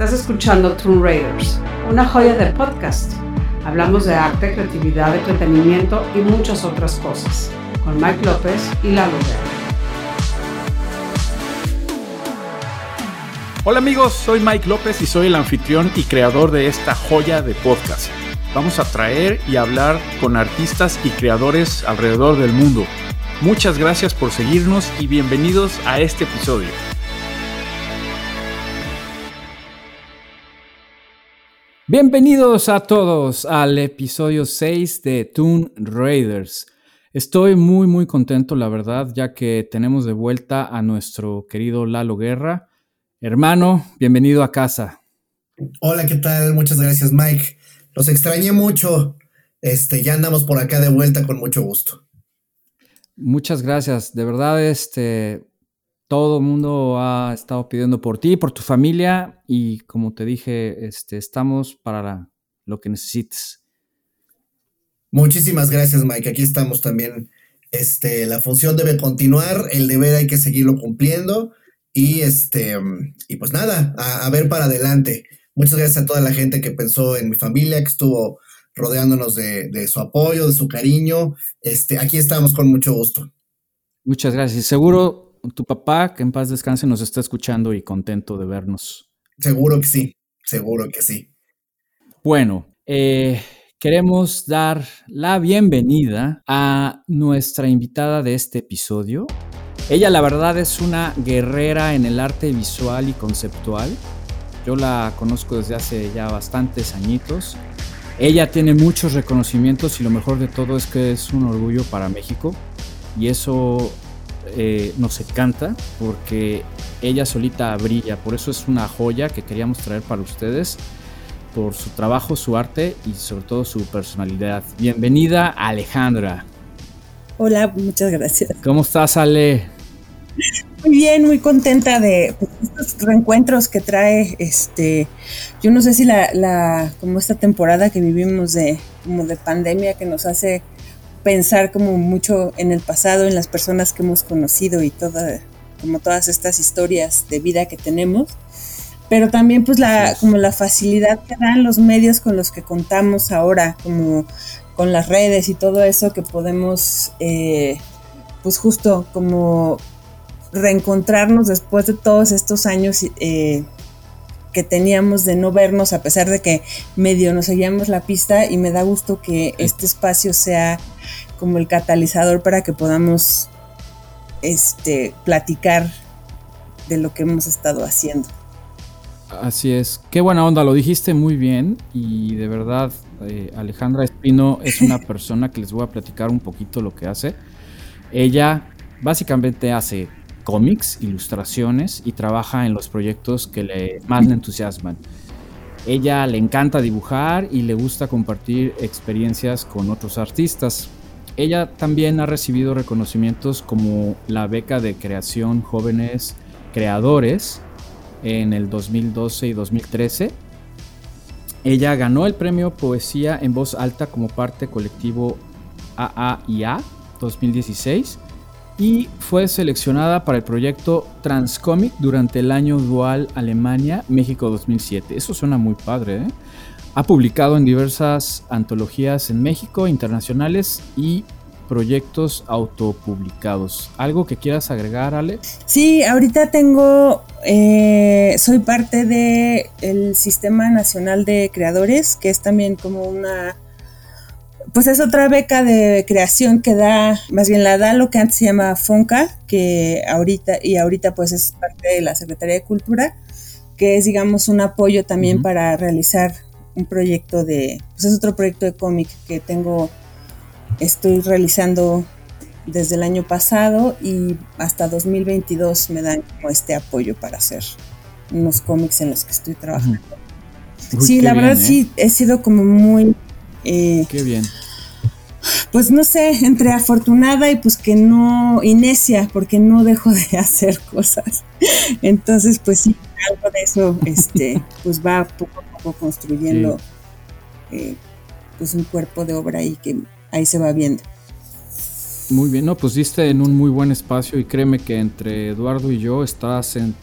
Estás escuchando Toon Raiders, una joya de podcast. Hablamos de arte, creatividad, entretenimiento y muchas otras cosas, con Mike López y La Guerra. Hola amigos, soy Mike López y soy el anfitrión y creador de esta joya de podcast. Vamos a traer y hablar con artistas y creadores alrededor del mundo. Muchas gracias por seguirnos y bienvenidos a este episodio. Bienvenidos a todos al episodio 6 de Toon Raiders. Estoy muy muy contento, la verdad, ya que tenemos de vuelta a nuestro querido Lalo Guerra. Hermano, bienvenido a casa. Hola, ¿qué tal? Muchas gracias, Mike. Los extrañé mucho. Este, ya andamos por acá de vuelta con mucho gusto. Muchas gracias. De verdad, este, todo el mundo ha estado pidiendo por ti, por tu familia y como te dije, este, estamos para lo que necesites. Muchísimas gracias, Mike. Aquí estamos también. Este, la función debe continuar, el deber hay que seguirlo cumpliendo y este, y pues nada, a, ver para adelante. Muchas gracias a toda la gente que pensó en mi familia, que estuvo rodeándonos de, de su apoyo, de su cariño. Este, aquí estamos con mucho gusto. Muchas gracias. Seguro tu papá, que en paz descanse, nos está escuchando y contento de vernos. Seguro que sí, seguro que sí. Bueno, eh, queremos dar la bienvenida a nuestra invitada de este episodio. Ella la verdad es una guerrera en el arte visual y conceptual. Yo la conozco desde hace ya bastantes añitos. Ella tiene muchos reconocimientos y lo mejor de todo es que es un orgullo para México. Y eso eh, nos encanta porque ella solita brilla, por eso es una joya que queríamos traer para ustedes, por su trabajo, su arte y sobre todo su personalidad. Bienvenida Alejandra. Hola, muchas gracias. ¿Cómo estás Ale? Muy bien, muy contenta de estos reencuentros que trae este yo no sé si la, la como esta temporada que vivimos de como de pandemia que nos hace pensar como mucho en el pasado, en las personas que hemos conocido y toda, como todas estas historias de vida que tenemos, pero también pues la, como la facilidad que dan los medios con los que contamos ahora, como con las redes y todo eso que podemos, eh, pues justo como reencontrarnos después de todos estos años eh, que teníamos de no vernos a pesar de que medio nos seguíamos la pista y me da gusto que este espacio sea como el catalizador para que podamos este platicar de lo que hemos estado haciendo. Así es, qué buena onda, lo dijiste muy bien y de verdad eh, Alejandra Espino es una persona que les voy a platicar un poquito lo que hace. Ella básicamente hace cómics, ilustraciones y trabaja en los proyectos que le más le entusiasman. Ella le encanta dibujar y le gusta compartir experiencias con otros artistas. Ella también ha recibido reconocimientos como la beca de creación jóvenes creadores en el 2012 y 2013. Ella ganó el premio Poesía en Voz Alta como parte colectivo AAIA 2016 y fue seleccionada para el proyecto Transcomic durante el año dual Alemania-México 2007. Eso suena muy padre. ¿eh? Ha publicado en diversas antologías en México, internacionales y proyectos autopublicados. ¿Algo que quieras agregar, Ale? Sí, ahorita tengo, eh, soy parte del Sistema Nacional de Creadores, que es también como una pues es otra beca de creación que da, más bien la da lo que antes se llama FONCA, que ahorita, y ahorita pues es parte de la Secretaría de Cultura, que es digamos un apoyo también para realizar un proyecto de, pues es otro proyecto de cómic que tengo, estoy realizando desde el año pasado y hasta 2022 me dan como este apoyo para hacer unos cómics en los que estoy trabajando. sí, la verdad ¿eh? sí, he sido como muy eh, Qué bien. Pues no sé, entre afortunada y pues que no, y necia, porque no dejo de hacer cosas. Entonces, pues sí, algo de eso, este, pues va poco a poco construyendo eh, pues un cuerpo de obra ahí que ahí se va viendo. Muy bien, no, pues diste en un muy buen espacio y créeme que entre Eduardo y yo estás en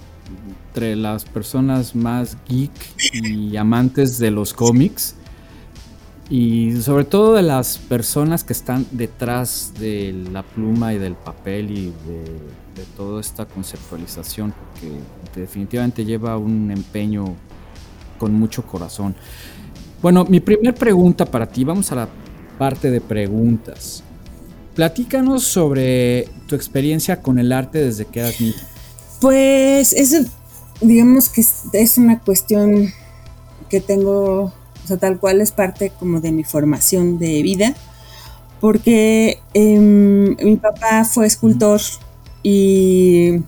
entre las personas más geek y amantes de los cómics y sobre todo de las personas que están detrás de la pluma y del papel y de, toda esta conceptualización, porque definitivamente lleva un empeño con mucho corazón. Bueno, mi primera pregunta para ti, vamos a la parte de preguntas. Platícanos sobre tu experiencia con el arte desde que eras niña. Pues eso, digamos que es una cuestión que tengo o sea, tal cual es parte como de mi formación de vida, porque em, mi papá fue escultor y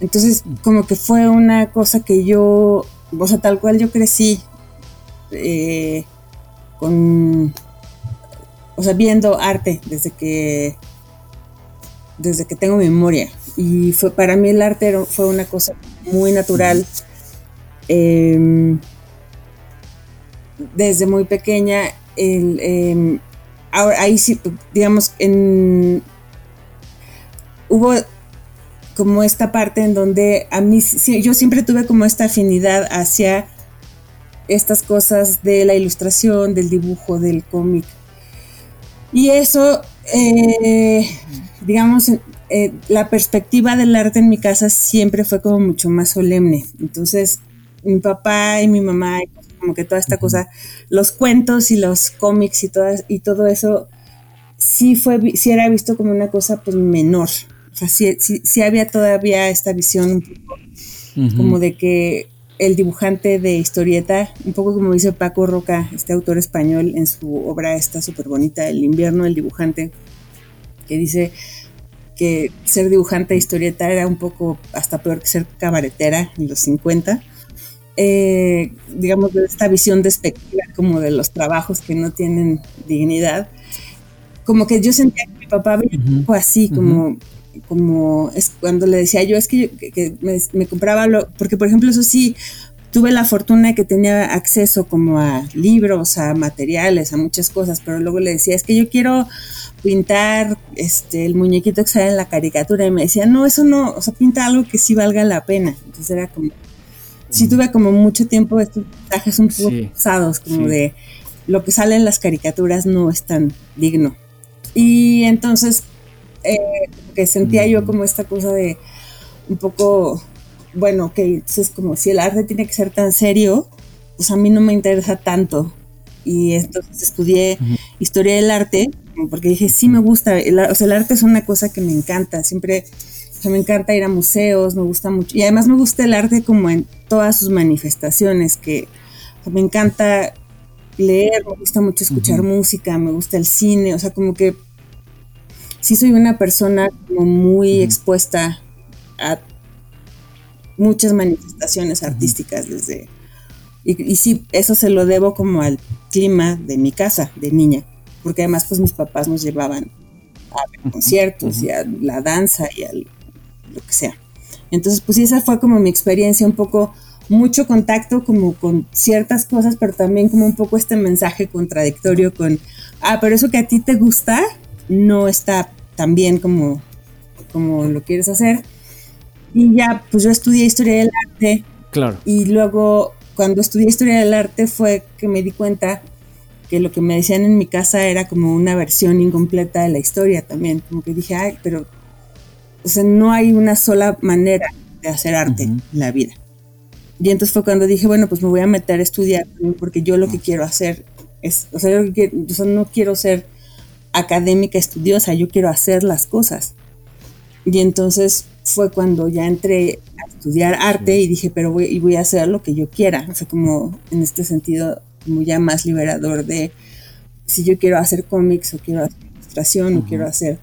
entonces como que fue una cosa que yo, o sea, tal cual yo crecí eh, con, o sea, viendo arte desde que, desde que tengo memoria. Y fue para mí el arte fue una cosa muy natural. Em, desde muy pequeña, el, em, ahí sí, digamos, en, hubo como esta parte en donde a mí, yo siempre tuve como esta afinidad hacia estas cosas de la ilustración, del dibujo, del cómic. Y eso, eh, digamos, eh, la perspectiva del arte en mi casa siempre fue como mucho más solemne. Entonces, mi papá y mi mamá como que toda esta cosa, los cuentos y los cómics y, todas, y todo eso, sí, fue, sí era visto como una cosa pues menor. O sea, sí, sí, había todavía esta visión un poco como de que el dibujante de historieta, un poco como dice Paco Roca, este autor español, en su obra esta súper bonita, El invierno del dibujante, que dice que ser dibujante de historieta era un poco hasta peor que ser cabaretera en los 50 eh, digamos, de esta visión despectiva como de los trabajos que no tienen dignidad, como que yo sentía que mi papá veía un poco así, como, como es cuando le decía yo, es que, me, compraba lo, porque por ejemplo eso sí, tuve la fortuna de que tenía acceso como a libros, a materiales, a muchas cosas, pero luego le decía, es que yo quiero pintar este el muñequito que sale en la caricatura y me decía, no, eso no, o sea, pinta algo que sí valga la pena. Entonces era como, sí tuve como mucho tiempo estos mensajes un poco pesados, como de lo que sale en las caricaturas no es tan digno. Y entonces, eh, que sentía yo como esta cosa de un poco, bueno, que entonces como si el arte tiene que ser tan serio, pues a mí no me interesa tanto. Y entonces estudié historia del arte, porque dije, sí me gusta, o sea, el arte es una cosa que me encanta, siempre sea, me encanta ir a museos, me gusta mucho. Y además me gusta el arte como en todas sus manifestaciones, que me encanta leer, me gusta mucho escuchar música, me gusta el cine, o sea, como que sí soy una persona como muy expuesta a muchas manifestaciones artísticas desde... Y, y, sí, eso se lo debo como al clima de mi casa de niña, porque además pues mis papás nos llevaban a conciertos y a la danza y al lo que sea. Entonces, pues esa fue como mi experiencia, un poco mucho contacto como con ciertas cosas, pero también como un poco este mensaje contradictorio con, ah, pero eso que a ti te gusta no está tan bien como, como lo quieres hacer. Y ya, pues yo estudié historia del arte. Claro. Y luego, cuando estudié historia del arte, fue que me di cuenta que lo que me decían en mi casa era como una versión incompleta de la historia también. Como que dije, ay, pero o sea, no hay una sola manera de hacer arte en la vida. Y entonces fue cuando dije, bueno, pues me voy a meter a estudiar porque yo lo que quiero hacer es, o sea, no quiero ser académica estudiosa, yo quiero hacer las cosas. Y entonces fue cuando ya entré a estudiar arte y dije, pero voy, y voy a hacer lo que yo quiera. O sea, como en este sentido, como ya más liberador de si yo quiero hacer cómics o quiero hacer ilustración o quiero hacer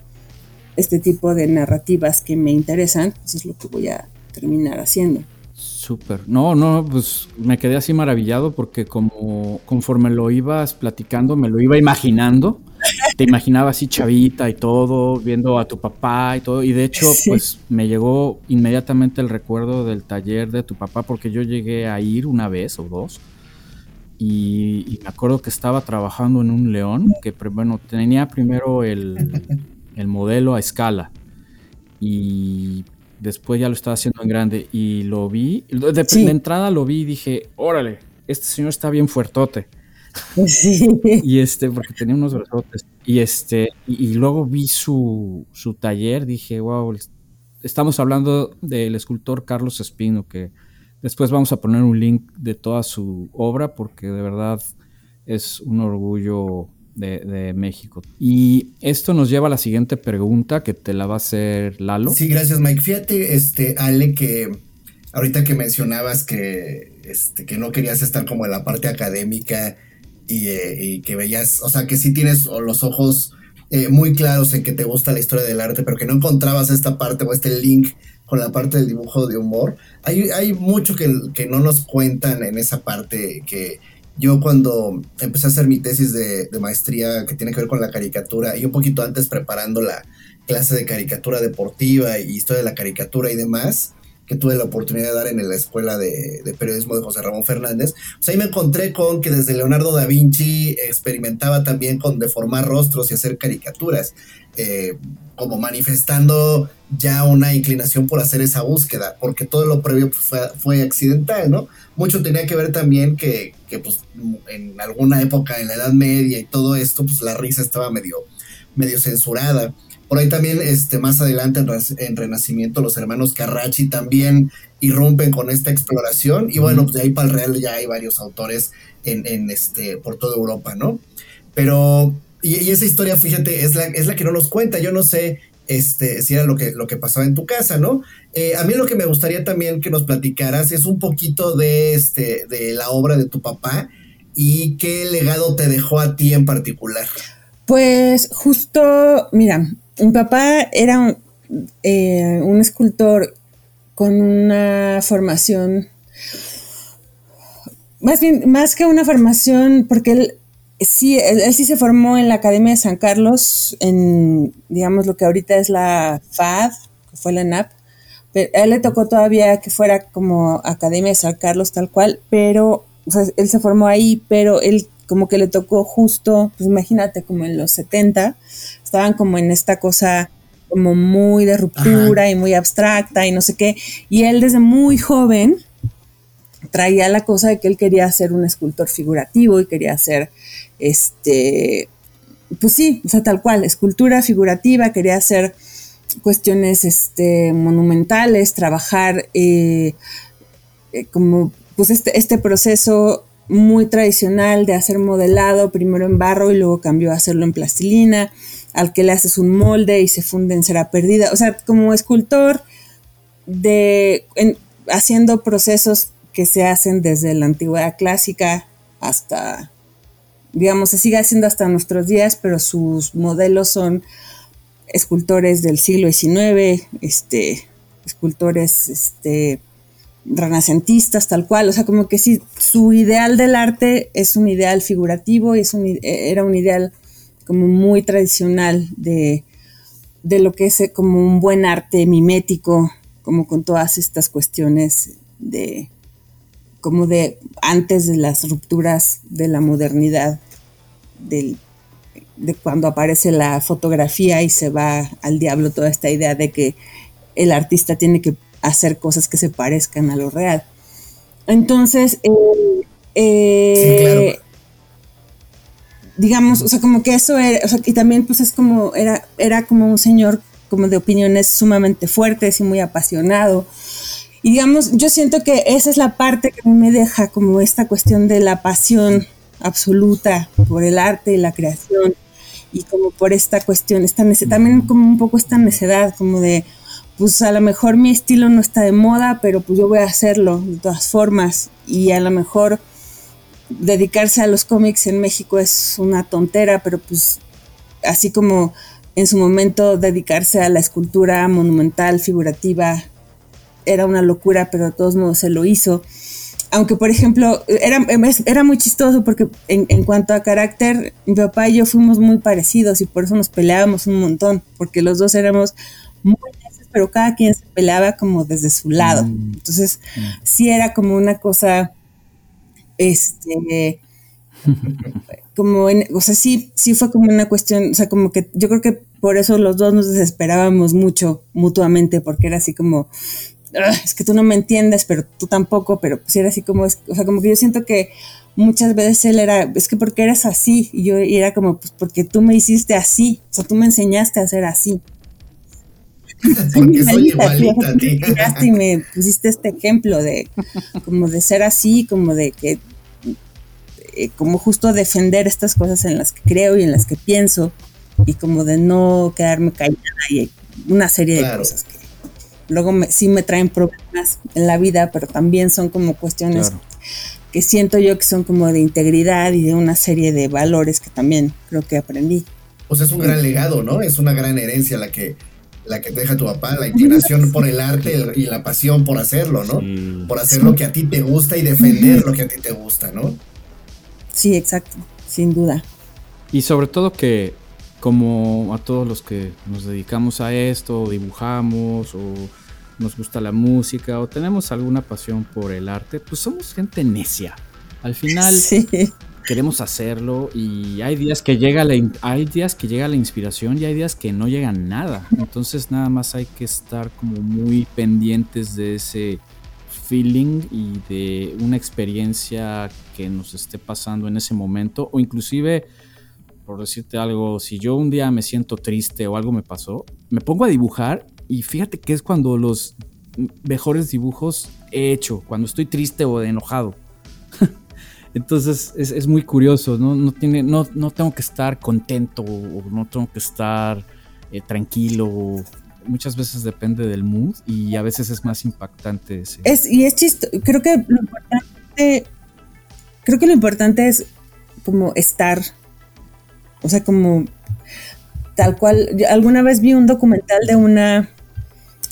este tipo de narrativas que me interesan, eso es lo que voy a terminar haciendo. Súper. No, no, pues me quedé así maravillado porque como conforme lo ibas platicando, me lo iba imaginando. Te imaginaba así chavita y todo, viendo a tu papá y todo. Y de hecho, pues me llegó inmediatamente el recuerdo del taller de tu papá porque yo llegué a ir una vez o dos. Y, y me acuerdo que estaba trabajando en un león, que bueno, tenía primero el, el modelo a escala. Y después ya lo estaba haciendo en grande y lo vi, de, entrada lo vi y dije, órale, este señor está bien fuertote. Sí. Y este, porque tenía unos brazotes. Y este, y, luego vi su, su, taller, dije, wow, estamos hablando del escultor Carlos Espino, que después vamos a poner un link de toda su obra, porque de verdad es un orgullo de, México. Y esto nos lleva a la siguiente pregunta que te la va a hacer Lalo. Sí, gracias Mike. Fíjate, este, Ale, que ahorita que mencionabas que, este, que no querías estar como en la parte académica y, eh, que veías, o sea, que sí tienes los ojos eh, muy claros en que te gusta la historia del arte, pero que no encontrabas esta parte o este link con la parte del dibujo de humor. Hay, hay mucho que, que no nos cuentan en esa parte que yo cuando empecé a hacer mi tesis de, maestría que tiene que ver con la caricatura y un poquito antes preparando la clase de caricatura deportiva y historia de la caricatura y demás, que tuve la oportunidad de dar en la escuela de, periodismo de José Ramón Fernández, pues ahí me encontré con que desde Leonardo da Vinci experimentaba también con deformar rostros y hacer caricaturas, eh, como manifestando ya una inclinación por hacer esa búsqueda, porque todo lo previo pues, fue, fue accidental, ¿no? mucho tenía que ver también que, pues en alguna época en la Edad Media y todo esto, pues la risa estaba medio, medio censurada. Por ahí también, este, más adelante en, Renacimiento, los hermanos Carracci también irrumpen con esta exploración. Y bueno, pues de ahí para el Real ya hay varios autores en, este, por toda Europa, ¿no? Pero, y, esa historia, fíjate, es la, es la que no nos cuenta. Yo no sé este, si era lo que, lo que pasaba en tu casa, ¿no? Eh, a mí lo que me gustaría también que nos platicaras es un poquito de, este, de la obra de tu papá y qué legado te dejó a ti en particular. Pues justo, mira, mi papá era un, eh, un escultor con una formación, más bien, más que una formación, porque él Sí, él, sí se formó en la Academia de San Carlos, en, digamos, lo que ahorita es la FAD, que fue la NAP. Pero a él le tocó todavía que fuera como Academia de San Carlos tal cual, pero, o sea, él se formó ahí, pero él como que le tocó justo, pues imagínate, como en los 70, estaban como en esta cosa como muy de ruptura y muy abstracta y no sé qué, y él desde muy joven traía la cosa de que él quería ser un escultor figurativo y quería ser, este, pues sí, o sea, tal cual, escultura figurativa, quería hacer cuestiones este, monumentales, trabajar eh, eh, como pues este, este proceso muy tradicional de hacer modelado, primero en barro y luego cambió a hacerlo en plastilina, al que le haces un molde y se funde en cera perdida. O sea, como escultor de haciendo procesos que se hacen desde la antigüedad clásica hasta, digamos, se sigue haciendo hasta nuestros días, pero sus modelos son escultores del siglo XIX, este, escultores este, renacentistas, tal cual. O sea, como que sí, su ideal del arte es un ideal figurativo y es un, era un ideal como muy tradicional de, de lo que es como un buen arte mimético, como con todas estas cuestiones de como de antes de las rupturas de la modernidad, de cuando aparece la fotografía y se va al diablo toda esta idea de que el artista tiene que hacer cosas que se parezcan a lo real. Entonces, eh, eh, digamos, o sea, como que eso era, o sea, y también pues es como, era, era como un señor como de opiniones sumamente fuertes y muy apasionado. Y digamos, yo siento que esa es la parte que me deja como esta cuestión de la pasión absoluta por el arte y la creación y como por esta cuestión, esta también como un poco esta necedad, como de, pues a lo mejor mi estilo no está de moda, pero pues yo voy a hacerlo de todas formas. Y a lo mejor dedicarse a los cómics en México es una tontera, pero pues así como en su momento dedicarse a la escultura monumental, figurativa, era una locura, pero de todos modos se lo hizo. Aunque, por ejemplo, era, era muy chistoso porque en, cuanto a carácter, mi papá y yo fuimos muy parecidos y por eso nos peleábamos un montón, porque los dos éramos muy pero cada quien se peleaba como desde su lado. Mm. Entonces, mm. sí era como una cosa, este, como, o sea, sí, sí fue como una cuestión, o sea, como que yo creo que por eso los dos nos desesperábamos mucho mutuamente, porque era así como, es que tú no me entiendes, pero tú tampoco, pero pues era así como, o sea, como que yo siento que muchas veces él era, es que porque eres así, y yo era como, pues porque tú me hiciste así, o sea, tú me enseñaste a ser así. porque soy igualita. Y me pusiste este ejemplo de, como de ser así, como de que, eh, como justo defender estas cosas en las que creo y en las que pienso, y como de no quedarme callada y una serie de cosas luego sí me traen problemas en la vida, pero también son como cuestiones que siento yo que son como de integridad y de una serie de valores que también creo que aprendí. Pues es un gran legado, ¿no? Es una gran herencia la que la que te deja tu papá, la inclinación por el arte y la pasión por hacerlo, ¿no? Por hacer lo que a ti te gusta y defender lo que a ti te gusta, ¿no? Sí, exacto, sin duda. Y sobre todo que como a todos los que nos dedicamos a esto, o dibujamos, o nos gusta la música, o tenemos alguna pasión por el arte, pues somos gente necia. Al final queremos hacerlo y hay días que llega la hay días que llega la inspiración y hay días que no llega nada. Entonces nada más hay que estar como muy pendientes de ese feeling y de una experiencia que nos esté pasando en ese momento o inclusive por decirte algo, si yo un día me siento triste o algo me pasó, me pongo a dibujar y fíjate que es cuando los mejores dibujos he hecho, cuando estoy triste o enojado. Entonces es, muy curioso, ¿no? No, tiene, no, no tengo que estar contento o no tengo que estar eh, tranquilo. Muchas veces depende del mood y a veces es más impactante ese. Es, y es chistoso. Creo que lo importante, creo que lo importante es como estar o sea, como tal cual. alguna vez vi un documental de una.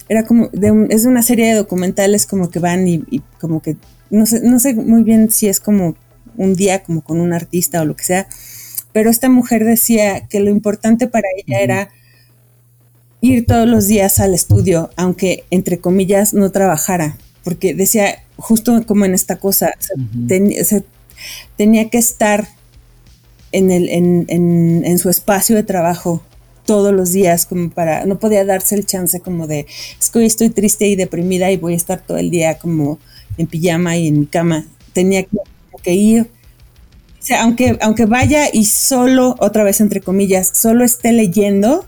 Era como. De es una serie de documentales como que van y, como que. No sé, no sé muy bien si es como un día como con un artista o lo que sea. Pero esta mujer decía que lo importante para ella era ir todos los días al estudio, aunque entre comillas no trabajara, porque decía, justo como en esta cosa, tenía que estar en, el, en, en, en, su espacio de trabajo todos los días, como para, no podía darse el chance como de, es que hoy estoy triste y deprimida y voy a estar todo el día como en pijama y en mi cama. Tenía que, ir, o sea, aunque, aunque vaya y solo, otra vez entre comillas, solo esté leyendo,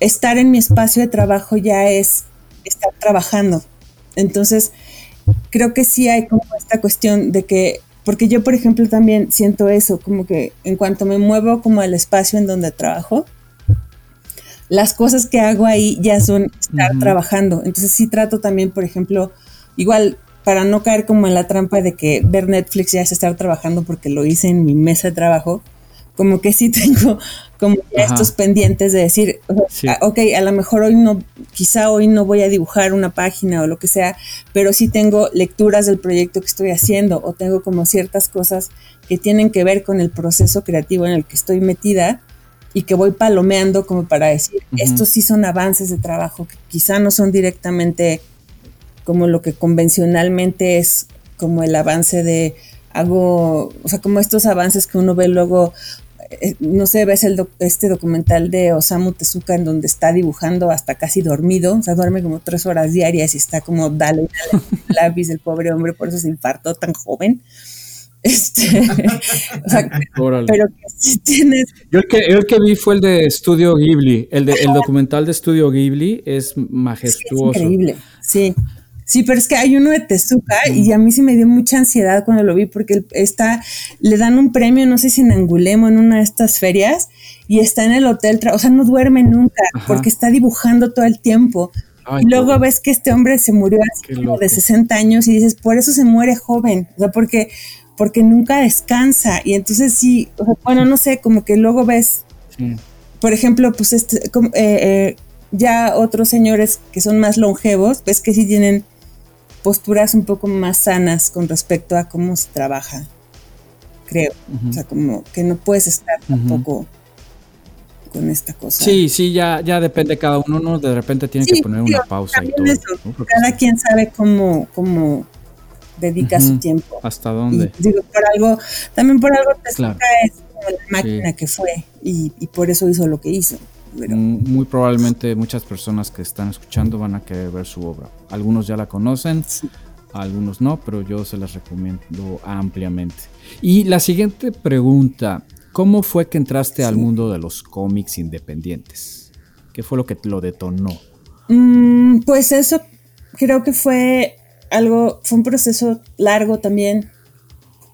estar en mi espacio de trabajo ya es estar trabajando. Entonces, creo que sí hay como esta cuestión de que porque yo, por ejemplo, también siento eso, como que en cuanto me muevo como al espacio en donde trabajo, las cosas que hago ahí ya son estar trabajando. Entonces sí trato también, por ejemplo, igual para no caer como en la trampa de que ver Netflix ya es estar trabajando porque lo hice en mi mesa de trabajo, como que sí tengo como estos pendientes de decir, ah, ok, a lo mejor hoy no, quizá hoy no voy a dibujar una página o lo que sea, pero sí tengo lecturas del proyecto que estoy haciendo o tengo como ciertas cosas que tienen que ver con el proceso creativo en el que estoy metida y que voy palomeando como para decir, estos sí son avances de trabajo que quizá no son directamente como lo que convencionalmente es como el avance de hago, o sea, como estos avances que uno ve luego, no sé, ves el este documental de Osamu Tezuka en donde está dibujando hasta casi dormido, o sea, duerme como tres horas diarias y está como dale, dale lápiz el pobre hombre, por eso se infartó tan joven. Este, o sea, pero que si tienes. Yo el que, el que vi fue el de Studio Ghibli. El, de, el documental de Studio Ghibli es majestuoso. es increíble, sí. Sí, pero es que hay uno de Tezuka y a mí sí me dio mucha ansiedad cuando lo vi porque está, le dan un premio, no sé si en Angulemo, en una de estas ferias, y está en el hotel, o sea, no duerme nunca porque está dibujando todo el tiempo. y luego ves que este hombre se murió así como de 60 años y dices, por eso se muere joven, o sea, porque, porque nunca descansa. Y entonces sí, bueno, no sé, como que luego ves, por ejemplo, pues este, eh, eh, ya otros señores que son más longevos, ves que sí tienen posturas un poco más sanas con respecto a cómo se trabaja, creo. O sea, como que no puedes estar tampoco con esta cosa. Sí, sí, ya, ya depende cada uno, ¿no? De repente tiene que poner una pausa y todo. Cada quien sabe cómo, cómo dedica su tiempo. ¿Hasta dónde? digo, por algo, también por algo te es como la máquina que fue y, y, por eso hizo lo que hizo. Muy probablemente muchas personas que están escuchando van a querer ver su obra. Algunos ya la conocen, algunos no, pero yo se las recomiendo ampliamente. Y la siguiente pregunta, ¿cómo fue que entraste al mundo de los cómics independientes? ¿Qué fue lo que lo detonó? Mm, pues eso creo que fue algo, fue un proceso largo también.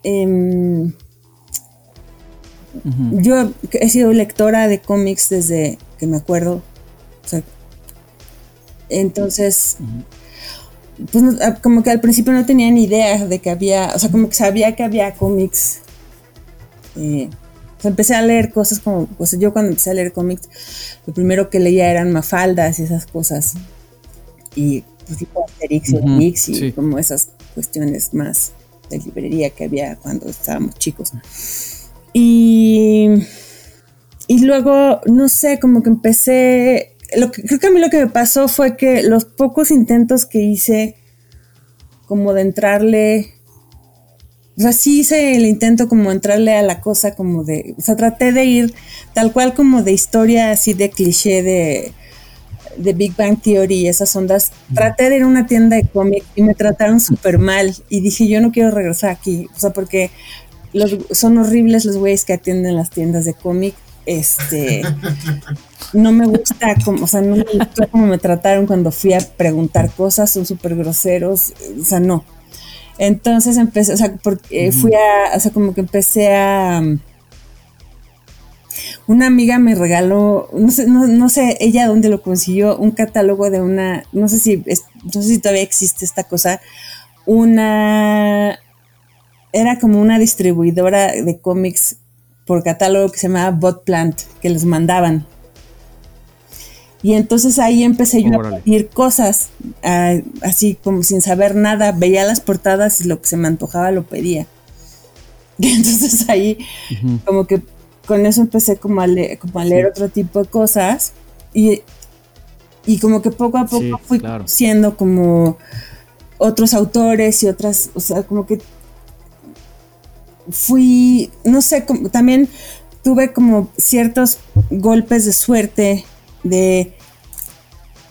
Em, yo he sido lectora de cómics desde que me acuerdo. entonces, pues ah, como que al principio no tenía ni idea de que había, o sea, como que sabía que había cómics. Eh, empecé a leer cosas como, pues yo cuando empecé a leer cómics, lo primero que leía eran mafaldas y esas cosas. Y pues tipo Asterix y y como esas cuestiones más de librería que había cuando estábamos chicos. Y, y luego, no sé, como que empecé, lo que, creo que a mí lo que me pasó fue que los pocos intentos que hice como de entrarle, o sea, sí hice el intento como entrarle a la cosa como de, o sea, traté de ir tal cual como de historia así de cliché de, de Big Bang Theory y esas ondas, traté de ir a una tienda de cómic y me trataron súper mal y dije, yo no quiero regresar aquí, o sea, porque son horribles los güeyes que atienden las tiendas de cómic. Este, no me gusta como, o sea, no me gustó como me trataron cuando fui a preguntar cosas, son súper groseros, o sea, no. Entonces empecé, o sea, porque fui a, o sea, como que empecé a... Una amiga me regaló, no sé, no, sé ella dónde lo consiguió, un catálogo de una, no sé si, no sé si todavía existe esta cosa, una era como una distribuidora de cómics por catálogo que se llamaba Bot Plant, que les mandaban. Y entonces ahí empecé yo a pedir cosas, así como sin saber nada, veía las portadas y lo que se me antojaba lo pedía. Y entonces ahí como que con eso empecé como a, como a leer otro tipo de cosas y, y como que poco a poco fui siendo como otros autores y otras, o sea, como que fui, no sé, también tuve como ciertos golpes de suerte de...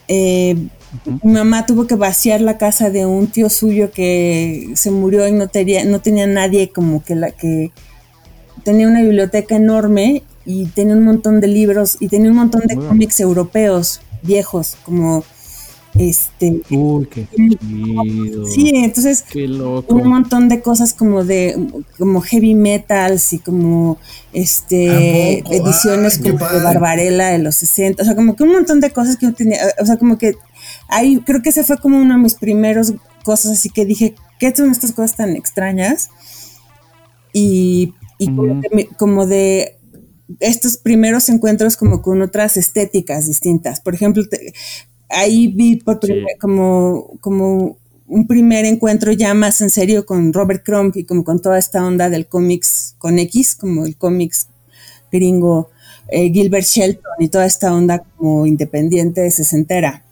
Eh, mi mamá tuvo que vaciar la casa de un tío suyo que se murió y no tenía, no tenía nadie como que la que tenía una biblioteca enorme y tenía un montón de libros y tenía un montón de cómics europeos viejos como este. Uy, qué chido. Sí, entonces. Un montón de cosas como de. como heavy metals y como. este. ediciones como de Barbarella de los 60. O sea, como que un montón de cosas que yo tenía. O sea, como que. Ahí creo que ese fue como uno de mis primeros cosas, así que dije, ¿qué son estas cosas tan extrañas? Y, como, de estos primeros encuentros como con otras estéticas distintas. Por ejemplo, ahí vi por como, como un primer encuentro ya más en serio con Robert Crumb y como con toda esta onda del cómics con X, como el cómics gringo, eh, Gilbert Shelton y toda esta onda como independiente de sesentera.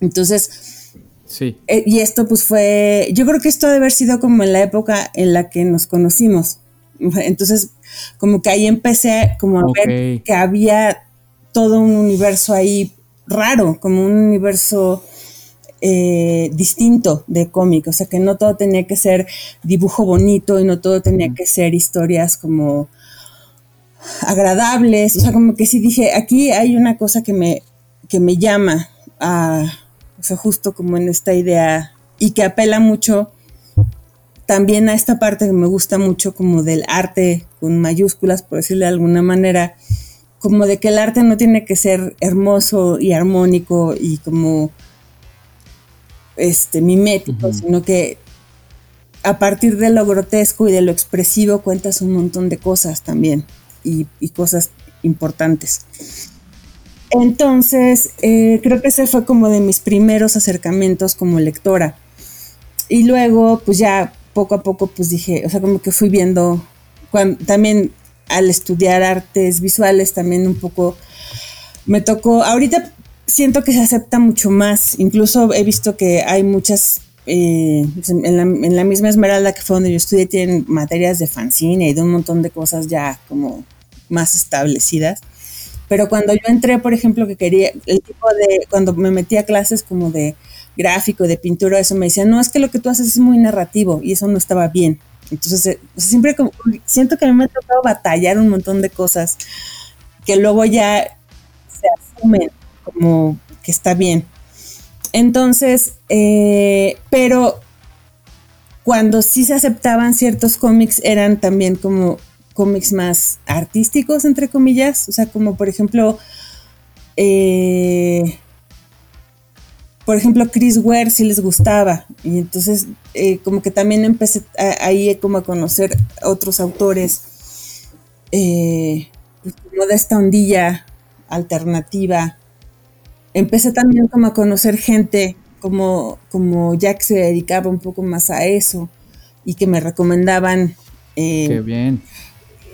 Entonces, sí. Eh, y esto pues fue, yo creo que esto debe haber sido como en la época en la que nos conocimos. Entonces, como que ahí empecé como a ver que había todo un universo ahí raro, como un universo eh, distinto de cómic, o sea que no todo tenía que ser dibujo bonito y no todo tenía que ser historias como agradables, o sea como que sí dije, aquí hay una cosa que me, que me llama a, o sea, justo como en esta idea y que apela mucho también a esta parte que me gusta mucho como del arte con mayúsculas, por decirlo de alguna manera, como de que el arte no tiene que ser hermoso y armónico y como este mimético, sino que a partir de lo grotesco y de lo expresivo cuentas un montón de cosas también y, cosas importantes. Entonces, eh, creo que ese fue como de mis primeros acercamientos como lectora. Y luego, pues ya poco a poco, pues dije, o sea, como que fui viendo, también al estudiar artes visuales también un poco me tocó, ahorita siento que se acepta mucho más, incluso he visto que hay muchas, eh, en, la, misma Esmeralda que fue donde yo estudié, tienen materias de fanzine y de un montón de cosas ya como más establecidas. Pero cuando yo entré, por ejemplo, que quería, el tipo de, cuando me metí a clases como de gráfico, de pintura, eso me decían, no, es que lo que tú haces es muy narrativo y eso no estaba bien. Entonces, eh, siempre como, siento que a mí me ha tocado batallar un montón de cosas que luego ya se asumen como que está bien. Entonces, eh, pero cuando sí se aceptaban ciertos cómics eran también como cómics más artísticos, entre comillas, o sea, como por ejemplo, eh, por ejemplo, Chris Ware sí les gustaba, y entonces eh, como que también empecé ahí como a conocer otros autores, pues, como de esta ondilla alternativa, empecé también como a conocer gente como, como ya que se dedicaba un poco más a eso y que me recomendaban. Eh, Qué bien.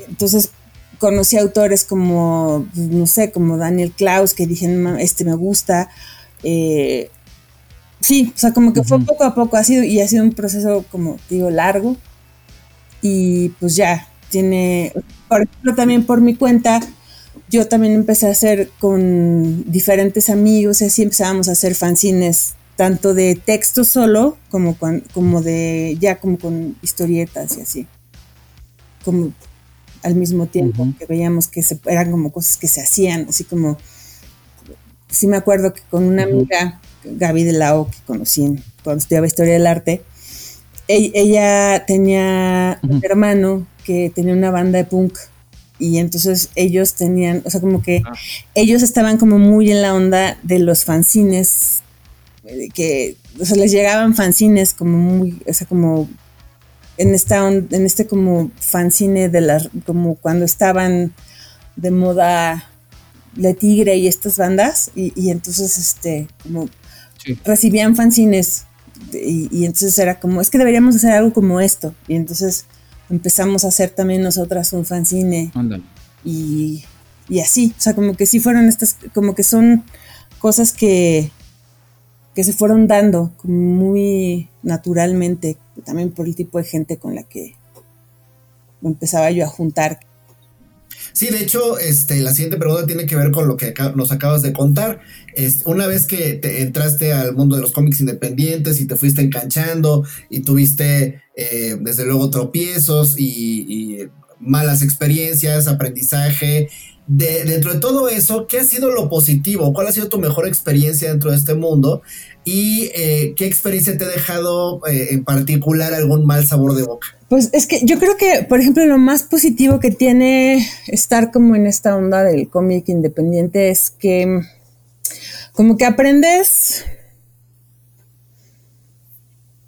Entonces conocí autores como, pues, no sé, como Daniel Klaus, que dije, este me gusta. Eh, sí, o sea, como que fue poco a poco, ha sido, y ha sido un proceso, como digo, largo. Y pues ya, tiene, por ejemplo, también por mi cuenta, yo también empecé a hacer con diferentes amigos y así empezábamos a hacer fanzines, tanto de texto solo como, como de ya como con historietas y así. Como al mismo tiempo que veíamos que se, eran como cosas que se hacían, así como, sí me acuerdo que con una amiga, Gaby de Lao, que conocí cuando estudiaba historia del arte, ella, tenía un hermano que tenía una banda de punk y entonces ellos tenían, o sea, como que ah. ellos estaban como muy en la onda de los fanzines, eh, que, o sea, les llegaban fanzines como muy, o sea, como en esta en este como fanzine de las, como cuando estaban de moda Le Tigre y estas bandas, y, entonces, este, como recibían fanzines, y, y entonces era como, es que deberíamos hacer algo como esto, y entonces empezamos a hacer también nosotras un fanzine. Y, y así, o sea, como que sí fueron estas, como que son cosas que, que se fueron dando muy naturalmente, también por el tipo de gente con la que empezaba yo a juntar. Sí, de hecho, este, la siguiente pregunta tiene que ver con lo que nos acabas de contar. una vez que te entraste al mundo de los cómics independientes y te fuiste enganchando y tuviste, eh, desde luego, tropiezos y, malas experiencias, aprendizaje, dentro de todo eso, ¿qué ha sido lo positivo? ¿Cuál ha sido tu mejor experiencia dentro de este mundo? ¿Y eh, qué experiencia te ha dejado eh, en particular algún mal sabor de boca? Pues es que yo creo que, por ejemplo, lo más positivo que tiene estar como en esta onda del cómic independiente es que como que aprendes,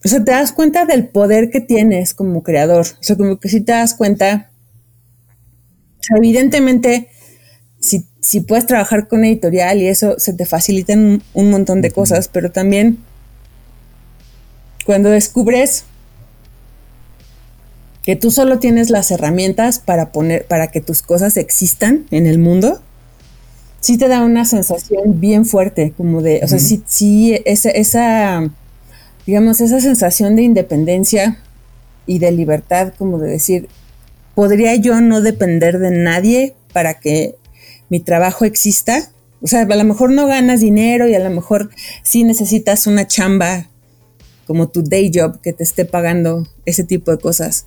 o sea, te das cuenta del poder que tienes como creador, o sea, como que si te das cuenta, o sea, evidentemente, si, si, puedes trabajar con editorial y eso, se te facilitan un, un montón de cosas, pero también cuando descubres que tú solo tienes las herramientas para poner, para que tus cosas existan en el mundo, sí te da una sensación bien fuerte, como de, o sea, sí, sí, esa, esa, digamos, esa sensación de independencia y de libertad, como de decir, ¿podría yo no depender de nadie para que mi trabajo exista? O sea, a lo mejor no ganas dinero y a lo mejor sí necesitas una chamba como tu day job que te esté pagando ese tipo de cosas.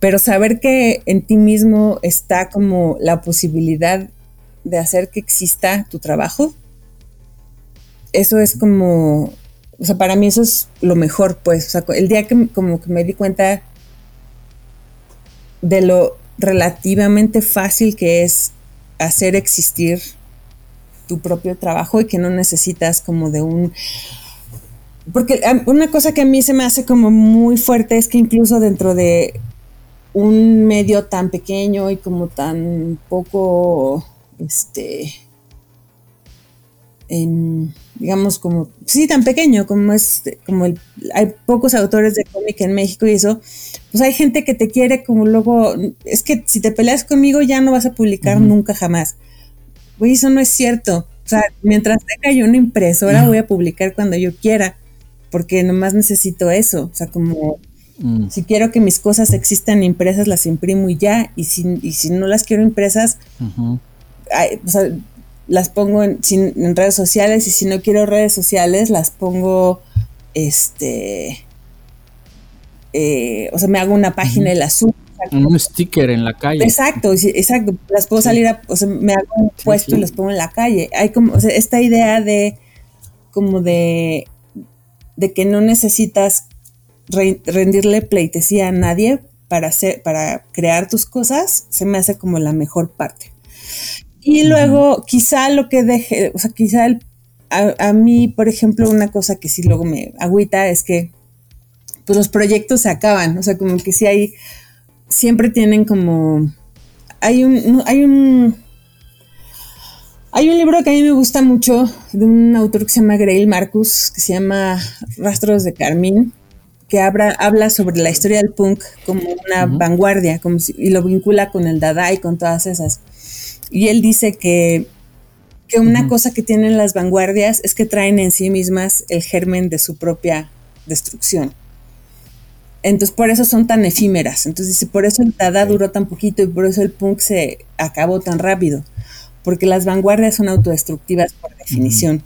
Pero saber que en ti mismo está como la posibilidad de hacer que exista tu trabajo, eso es como, o sea, para mí eso es lo mejor, pues, o sea, el día que como que me di cuenta de lo relativamente fácil que es hacer existir tu propio trabajo y que no necesitas como de un porque una cosa que a mí se me hace como muy fuerte es que incluso dentro de un medio tan pequeño y como tan poco, este, digamos como, sí, tan pequeño como es, como el, hay pocos autores de cómic en México y eso, pues hay gente que te quiere como luego, es que si te peleas conmigo ya no vas a publicar nunca jamás. Güey, eso no es cierto. O sea, mientras tenga yo una impresora voy a publicar cuando yo quiera porque nomás necesito eso, o sea, como mm. si quiero que mis cosas existan impresas, las imprimo y ya, y si, y si no las quiero impresas, las pongo en, redes sociales y si no quiero redes sociales, las pongo, este, eh, o sea, me hago una página y las subo. Un sticker en la calle. Exacto, exacto. Las puedo salir a, o sea, me hago un puesto y las pongo en la calle. Hay como, o sea, esta idea de, como de, de que no necesitas rendirle pleitesía a nadie para hacer, para crear tus cosas, se me hace como la mejor parte. Y luego, quizá lo que deje, o sea, quizá a, mí, por ejemplo, una cosa que sí luego me agüita es que pues los proyectos se acaban, o sea, como que sí hay, siempre tienen como, hay un, hay un, hay un libro que a mí me gusta mucho de un autor que se llama Grail Marcus, que se llama Rastros de Carmín, que habla, habla sobre la historia del punk como una vanguardia como y lo vincula con el dada y con todas esas. Y él dice que, una cosa que tienen las vanguardias es que traen en sí mismas el germen de su propia destrucción. Entonces, por eso son tan efímeras. Entonces, dice, por eso el Dada duró tan poquito y por eso el punk se acabó tan rápido. Porque las vanguardias son autodestructivas por definición.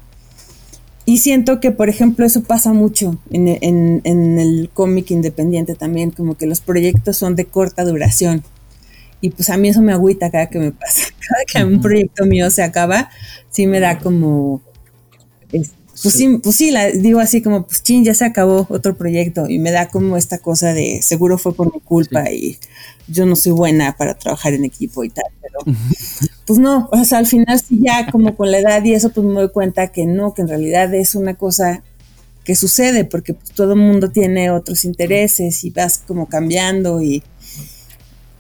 Y siento que, por ejemplo, eso pasa mucho en, en el cómic independiente también, como que los proyectos son de corta duración. Y pues a mí eso me agüita cada que me pasa. Cada que un proyecto mío se acaba, sí me da como. pues sí, pues sí, la, digo así como, pues chin, ya se acabó otro proyecto. Y me da como esta cosa de seguro fue por mi culpa y yo no soy buena para trabajar en equipo y tal. Pero pues no, o sea, al final sí ya como con la edad y eso, pues me doy cuenta que no, que en realidad es una cosa que sucede porque pues, todo el mundo tiene otros intereses y vas como cambiando y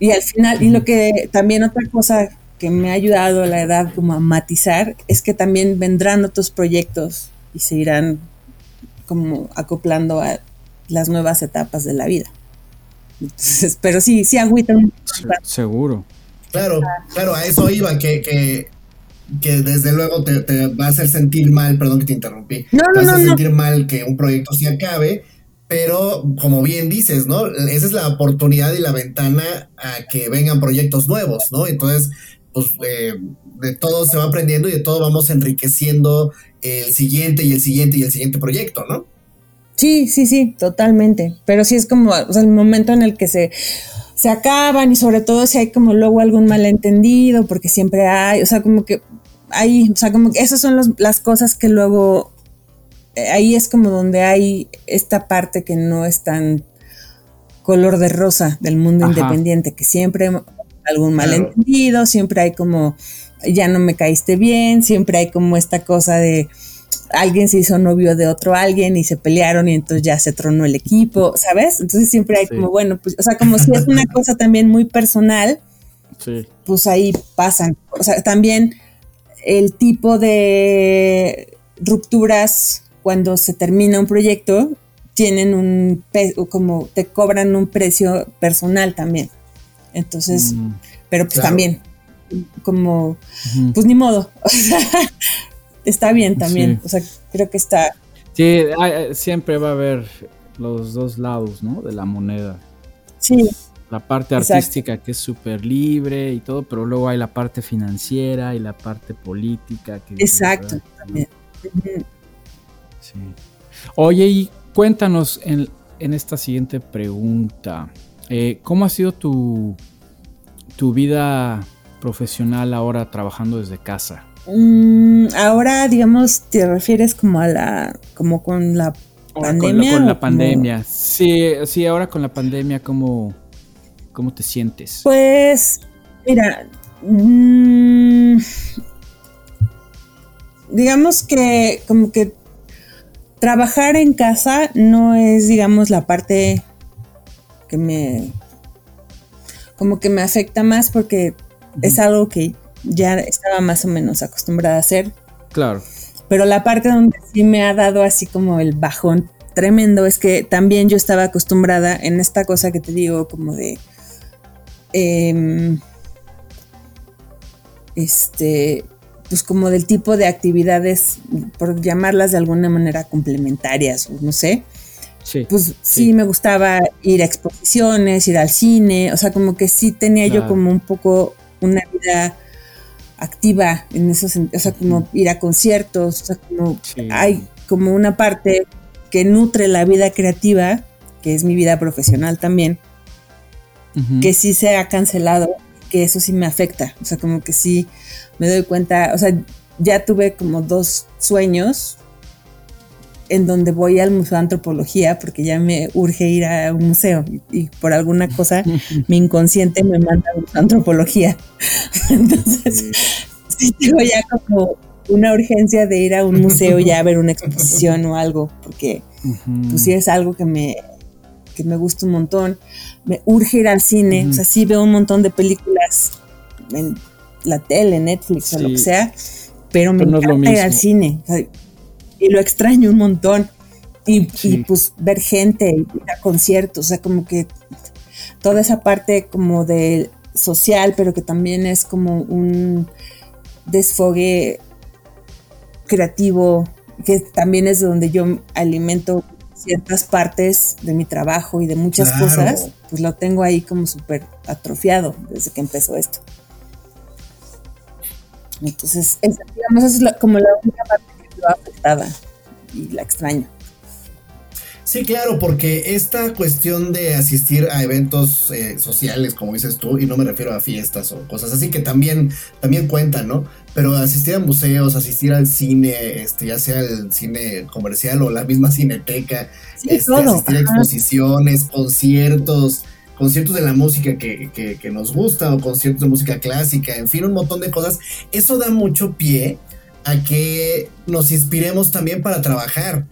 y al final, y lo que también otra cosa que me ha ayudado a la edad como a matizar es que también vendrán otros proyectos y se irán como acoplando a las nuevas etapas de la vida. pero sí, sí agüitan. Seguro. Claro, claro, a eso iba, que, que, que desde luego te, va a hacer sentir mal, perdón que te interrumpí, no, no, te va a hacer sentir mal que un proyecto se acabe, pero como bien dices, ¿no? Esa es la oportunidad y la ventana a que vengan proyectos nuevos, ¿no? Entonces, pues eh, de todo se va aprendiendo y de todo vamos enriqueciendo el siguiente y el siguiente y el siguiente proyecto, ¿no? Sí, sí, sí, totalmente. Pero sí es como o sea, el momento en el que se, se acaban y sobre todo si hay como luego algún malentendido, porque siempre hay, o sea, como que hay, o sea, como que esas son las cosas que luego ahí es como donde hay esta parte que no es tan color de rosa del mundo independiente, que siempre hay algún malentendido, siempre hay como, ya no me caíste bien, siempre hay como esta cosa de alguien se hizo novio de otro alguien y se pelearon y entonces ya se tronó el equipo, ¿sabes? Entonces siempre hay como, bueno, pues, o sea, como si es una cosa también muy personal, pues ahí pasan. O sea, también el tipo de rupturas cuando se termina un proyecto, tienen un, como te cobran un precio personal también. Entonces, mm, pero pues también, como, pues ni modo. está bien también. O sea, creo que está. Sí, siempre va a haber los dos lados, ¿no? De la moneda. Sí. La parte artística que es súper libre y todo, pero luego hay la parte financiera y la parte política. Que Exacto, también. Oye, y cuéntanos en, esta siguiente pregunta. Eh, ¿Cómo ha sido tu, tu vida profesional ahora trabajando desde casa? Mm, ahora, digamos, te refieres como a la, como con la pandemia. Con, la, pandemia. Sí, sí, ahora con la pandemia, ¿cómo, cómo te sientes? Pues, mira, mm, digamos que como que trabajar en casa no es, digamos, la parte que me, como que me afecta más porque es algo que ya estaba más o menos acostumbrada a hacer. Claro. Pero la parte donde sí me ha dado así como el bajón tremendo es que también yo estaba acostumbrada en esta cosa que te digo como de... Em, este, pues como del tipo de actividades, por llamarlas de alguna manera complementarias, no sé. Sí, pues sí, me gustaba ir a exposiciones, ir al cine, o sea, como que sí tenía yo como un poco una vida activa en esos, o sea, como ir a conciertos, o sea, como hay como una parte que nutre la vida creativa, que es mi vida profesional también, que sí se ha cancelado, que eso sí me afecta, o sea, como que sí me doy cuenta, o sea, ya tuve como dos sueños en donde voy al Museo de Antropología porque ya me urge ir a un museo y, por alguna cosa mi inconsciente me manda a Antropología. Entonces, sí tengo ya como una urgencia de ir a un museo ya a ver una exposición o algo, porque pues sí es algo que me, que me gusta un montón. Me urge ir al cine, o sea, sí veo un montón de películas en la tele, Netflix o lo que sea, pero me encanta ir al cine y lo extraño un montón. Y, pues ver gente, ir a conciertos, o sea, como que toda esa parte como de social, pero que también es como un desfogue creativo, que también es donde yo alimento ciertas partes de mi trabajo y de muchas cosas, pues lo tengo ahí como súper atrofiado desde que empezó esto. Entonces, digamos, es como la única parte afectada y la extraño. Sí, claro, porque esta cuestión de asistir a eventos eh, sociales, como dices tú, y no me refiero a fiestas o cosas así que también, también cuentan, ¿no? Pero asistir a museos, asistir al cine, este, ya sea el cine comercial o la misma cineteca, este, asistir a exposiciones, conciertos, conciertos de la música que, que, nos gusta o conciertos de música clásica, en fin, un montón de cosas. Eso da mucho pie a que nos inspiremos también para trabajar.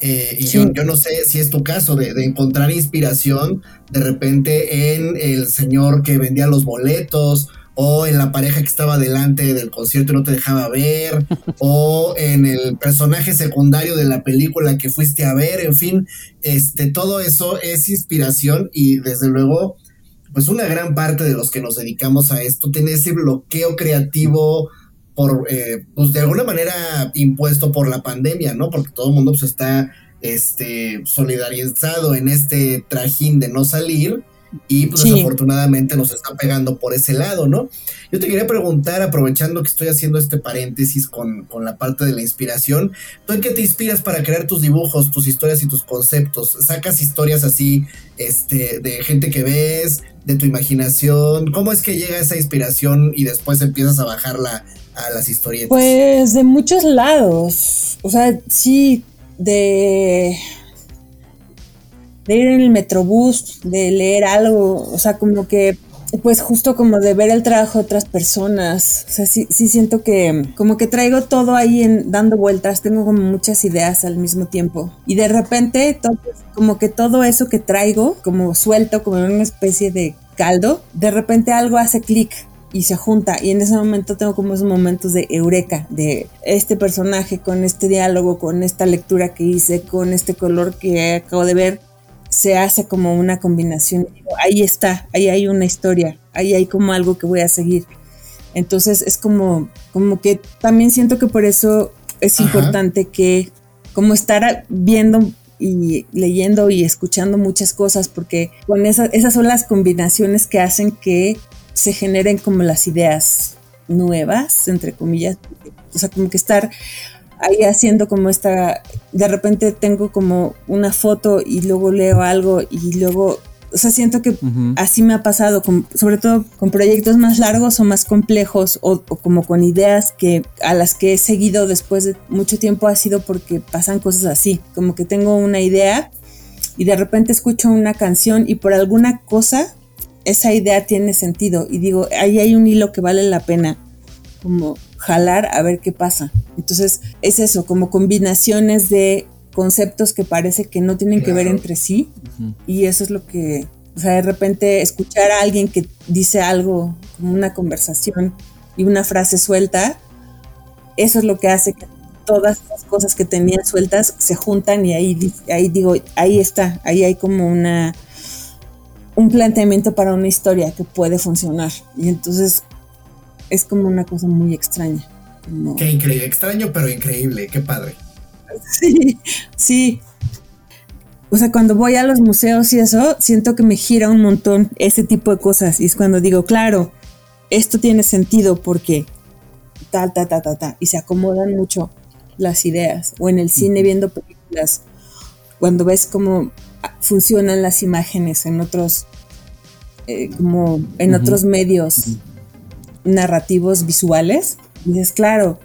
Eh, y yo, no sé si es tu caso de, encontrar inspiración de repente en el señor que vendía los boletos o en la pareja que estaba delante del concierto y no te dejaba ver, o en el personaje secundario de la película que fuiste a ver, en fin, este, todo eso es inspiración y desde luego, pues una gran parte de los que nos dedicamos a esto tiene ese bloqueo creativo por, eh, pues de alguna manera impuesto por la pandemia, ¿no? Porque todo el mundo pues está este, solidarizado en este trajín de no salir y pues desafortunadamente nos está pegando por ese lado, ¿no? Yo te quería preguntar, aprovechando que estoy haciendo este paréntesis con, con, la parte de la inspiración, ¿tú en qué te inspiras para crear tus dibujos, tus historias y tus conceptos? ¿Sacas historias así este, de gente que ves, de tu imaginación? ¿Cómo es que llega esa inspiración y después empiezas a bajarla a las historietas? Pues de muchos lados. O sea, sí, de, de ir en el metrobús, de leer algo, o sea, como que pues justo como de ver el trabajo de otras personas. O sea, sí, sí siento que como que traigo todo ahí en, dando vueltas, tengo como muchas ideas al mismo tiempo. Y de repente, como que todo eso que traigo, como suelto, como una especie de caldo, de repente algo hace clic y se junta y en ese momento tengo como esos momentos de eureka, de este personaje con este diálogo, con esta lectura que hice, con este color que acabo de ver, se hace como una combinación. Ahí está, ahí hay una historia, ahí hay como algo que voy a seguir. Entonces es como, como que también siento que por eso es importante que como estar viendo y leyendo y escuchando muchas cosas porque con esas, esas son las combinaciones que hacen que se generen como las ideas nuevas, entre comillas. O sea, como que estar ahí haciendo como esta, de repente tengo como una foto y luego leo algo y luego, o sea, siento que así me ha pasado, sobre todo con proyectos más largos o más complejos o, o, como con ideas que a las que he seguido después de mucho tiempo ha sido porque pasan cosas así, como que tengo una idea y de repente escucho una canción y por alguna cosa esa idea tiene sentido. Y digo, ahí hay un hilo que vale la pena como jalar a ver qué pasa. Entonces es eso, como combinaciones de conceptos que parece que no tienen que ver entre sí. Y eso es lo que, o sea, de repente escuchar a alguien que dice algo como una conversación y una frase suelta, eso es lo que hace que todas las cosas que tenía sueltas se juntan y ahí, ahí digo, ahí está, ahí hay como una un planteamiento para una historia que puede funcionar. Y entonces es como una cosa muy extraña. Qué increíble, extraño pero increíble, qué padre. Sí, sí. O sea, cuando voy a los museos y eso, siento que me gira un montón ese tipo de cosas. Y es cuando digo, claro, esto tiene sentido porque tal, ta, ta, ta, ta, y se acomodan mucho las ideas. O en el cine viendo películas, cuando ves cómo funcionan las imágenes en otros, eh, como en otros medios narrativos visuales, dices, claro,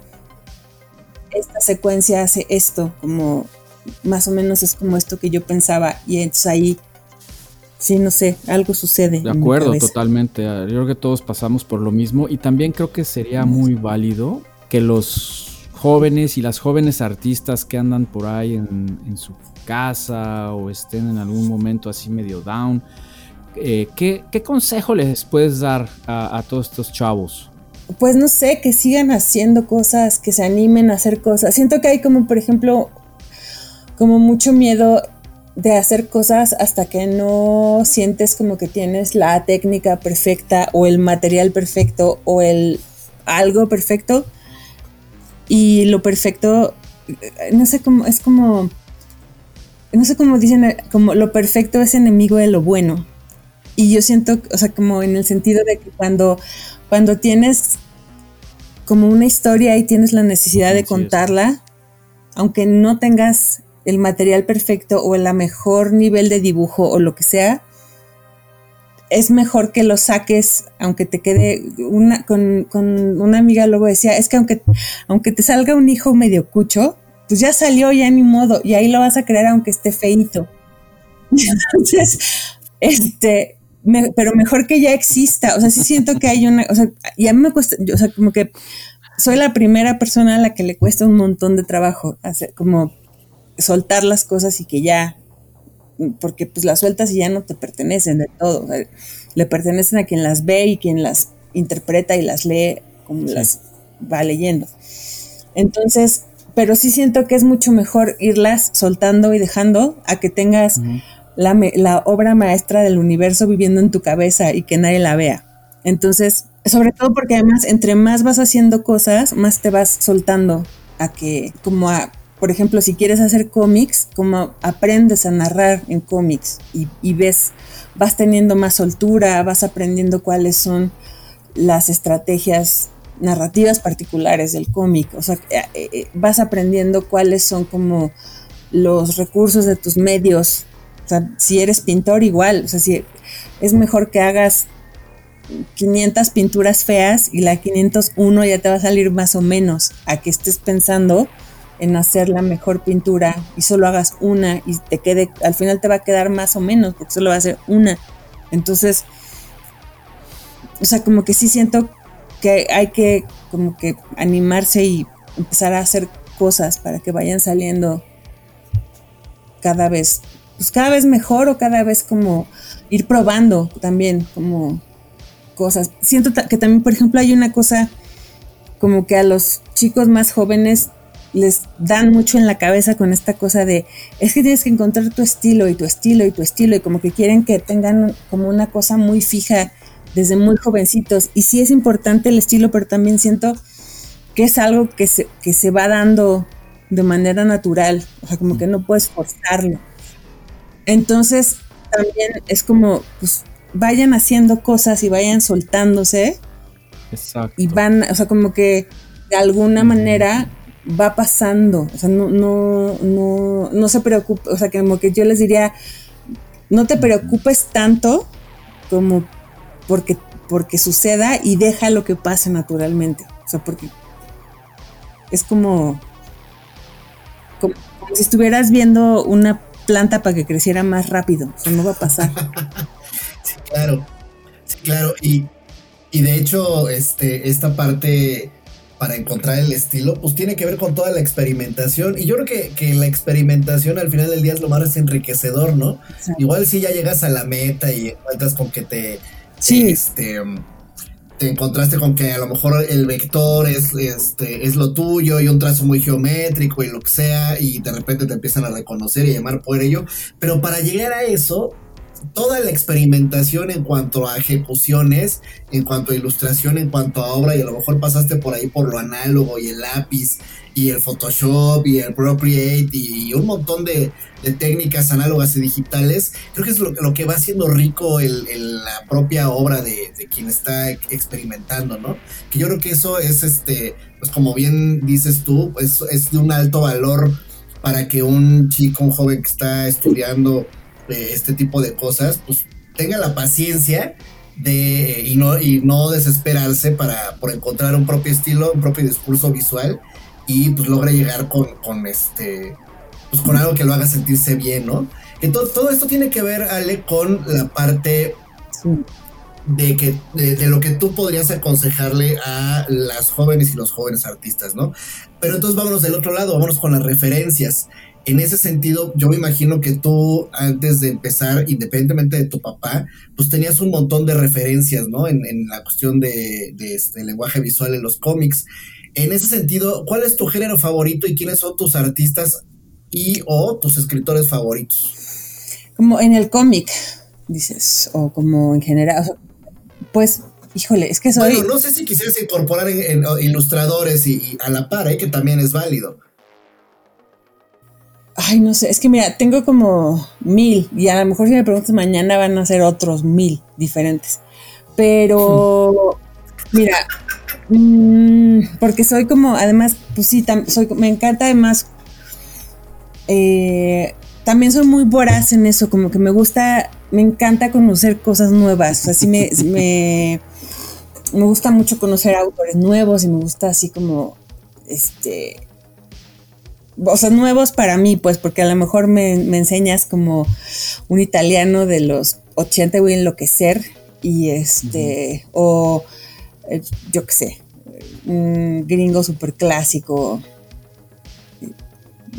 esta secuencia hace esto, como más o menos es como esto que yo pensaba, y entonces ahí sí, no sé, algo sucede. De acuerdo, totalmente. Yo creo que todos pasamos por lo mismo y también creo que sería muy válido que los jóvenes y las jóvenes artistas que andan por ahí en, su casa o estén en algún momento así medio down, eh, ¿qué, consejo les puedes dar a todos estos chavos? Pues no sé, que sigan haciendo cosas, que se animen a hacer cosas. Siento que hay como, por ejemplo, como mucho miedo de hacer cosas hasta que no sientes como que tienes la técnica perfecta o el material perfecto o el algo perfecto. Y lo perfecto, no sé cómo, es como, no sé cómo dicen, como lo perfecto es enemigo de lo bueno. Y yo siento, o sea, como en el sentido de que cuando, cuando tienes como una historia y tienes la necesidad de contarla, aunque no tengas el material perfecto o el mejor nivel de dibujo o lo que sea, es mejor que lo saques, aunque te quede una, con, una amiga luego decía, es que aunque, aunque te salga un hijo medio cucho, pues ya salió, ya ni modo, y ahí lo vas a creer aunque esté feito. Entonces, este, pero mejor que ya exista, o sea, sí siento que hay una, o sea, y a mí me cuesta, o sea, como que soy la primera persona a la que le cuesta un montón de trabajo hacer, como soltar las cosas y que ya, porque pues las sueltas y ya no te pertenecen de todo, le pertenecen a quien las ve y quien las interpreta y las lee como las va leyendo. Entonces, pero sí siento que es mucho mejor irlas soltando y dejando a que tengas la, la obra maestra del universo viviendo en tu cabeza y que nadie la vea. Entonces, sobre todo porque además entre más vas haciendo cosas, más te vas soltando a que, como a por ejemplo, si quieres hacer cómics, como aprendes a narrar en cómics y, ves, vas teniendo más soltura, vas aprendiendo cuáles son las estrategias narrativas particulares del cómic, o sea, eh, eh, vas aprendiendo cuáles son como los recursos de tus medios, o sea, si eres pintor igual, o sea, si es mejor que hagas 500 pinturas feas y la 501 ya te va a salir más o menos a que estés pensando en hacer la mejor pintura y solo hagas una y te quede, al final te va a quedar más o menos porque solo va a ser una. Entonces, o sea, como que sí siento que hay que como que animarse y empezar a hacer cosas para que vayan saliendo cada vez, pues cada vez mejor o cada vez como ir probando también como cosas. Siento que también, por ejemplo, hay una cosa como que a los chicos más jóvenes les dan mucho en la cabeza con esta cosa de es que tienes que encontrar tu estilo y tu estilo y tu estilo y como que quieren que tengan como una cosa muy fija desde muy jovencitos. Y sí es importante el estilo pero también siento que es algo que se, que se va dando de manera natural. O sea como que no puedes forzarlo. Entonces también es como pues vayan haciendo cosas y vayan soltándose. Exacto. y van o sea como que de alguna manera va pasando, o sea, no, no, no, no se preocupe, o sea, como que yo les diría, no te preocupes tanto como porque, porque suceda y deja lo que pase naturalmente, o sea, porque es como, como, si estuvieras viendo una planta para que creciera más rápido, o sea, no va a pasar. sí, claro, sí, claro, y, y de hecho, este, esta parte para encontrar el estilo, pues tiene que ver con toda la experimentación. Y yo creo que, la experimentación al final del día es lo más enriquecedor, ¿no? Igual si ya llegas a la meta y encuentras con que te, sí. este, te encontraste con que a lo mejor el vector es, este, es lo tuyo y un trazo muy geométrico y lo que sea, y de repente te empiezan a reconocer y llamar por ello. Pero para llegar a eso, toda la experimentación en cuanto a ejecuciones, en cuanto a ilustración, en cuanto a obra, y a lo mejor pasaste por ahí por lo análogo y el lápiz y el Photoshop y el Procreate y un montón de, técnicas análogas y digitales, creo que es lo, lo que va haciendo rico el, la propia obra de, quien está experimentando, ¿no? Que yo creo que eso es, este, pues como bien dices tú, es, es de un alto valor para que un chico, un joven que está estudiando eh, este tipo de cosas, pues tenga la paciencia de, y, no, y no desesperarse para, por encontrar un propio estilo, un propio discurso visual y pues logra llegar con, con este pues con algo que lo haga sentirse bien, ¿no? Entonces todo esto tiene que ver, Ale, con la parte de que de, lo que tú podrías aconsejarle a las jóvenes y los jóvenes artistas, ¿no? Pero entonces vámonos del otro lado, vámonos con las referencias. En ese sentido, yo me imagino que tú, antes de empezar, independientemente de tu papá, pues tenías un montón de referencias, ¿no? En, la cuestión de, de este lenguaje visual en los cómics. En ese sentido, ¿cuál es tu género favorito y quiénes son tus artistas y o tus escritores favoritos? Como en el cómic, dices, o como en general, pues, híjole, es que soy... Bueno, no sé si quisieras incorporar en, ilustradores y, a la par, ¿eh? que también es válido. Ay, no sé, es que mira, tengo como mil y a lo mejor si me preguntas mañana van a ser otros mil diferentes. Pero, mira, Mm, porque soy como, además, pues sí, soy, me encanta además, eh, también soy muy voraz en eso, como que me gusta, me encanta conocer cosas nuevas, o sea, me, me, me gusta mucho conocer autores nuevos y me gusta así como, este, o sea, nuevos para mí, pues, porque a lo mejor me, me enseñas como un italiano de los 80 voy a enloquecer y este, o eh, yo qué sé, un gringo súper clásico,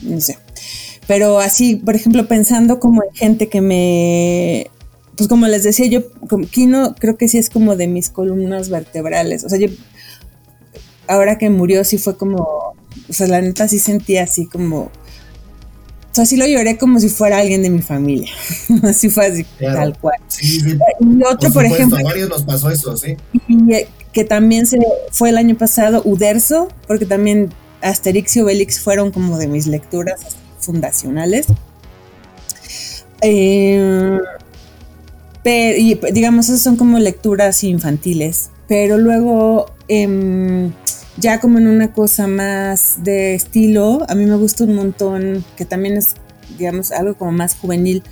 no sé. Pero así, por ejemplo, pensando como en gente que me, pues como les decía, yo, Kino creo que sí es como de mis columnas vertebrales. O sea, yo, ahora que murió sí fue como, o sea, la neta sí sentía así como, o sea, sí lo lloré como si fuera alguien de mi familia. así fue así, tal cual. Sí, sí. Y otro, por, ejemplo. A varios nos pasó eso, sí. Y, que también se fue el año pasado Uderzo, porque también Asterix y Obelix fueron como de mis lecturas fundacionales. Eh, y digamos, esas son como lecturas infantiles. Pero luego, em, ya como en una cosa más de estilo, a mí me gusta un montón, que también es, digamos, algo como más juvenil,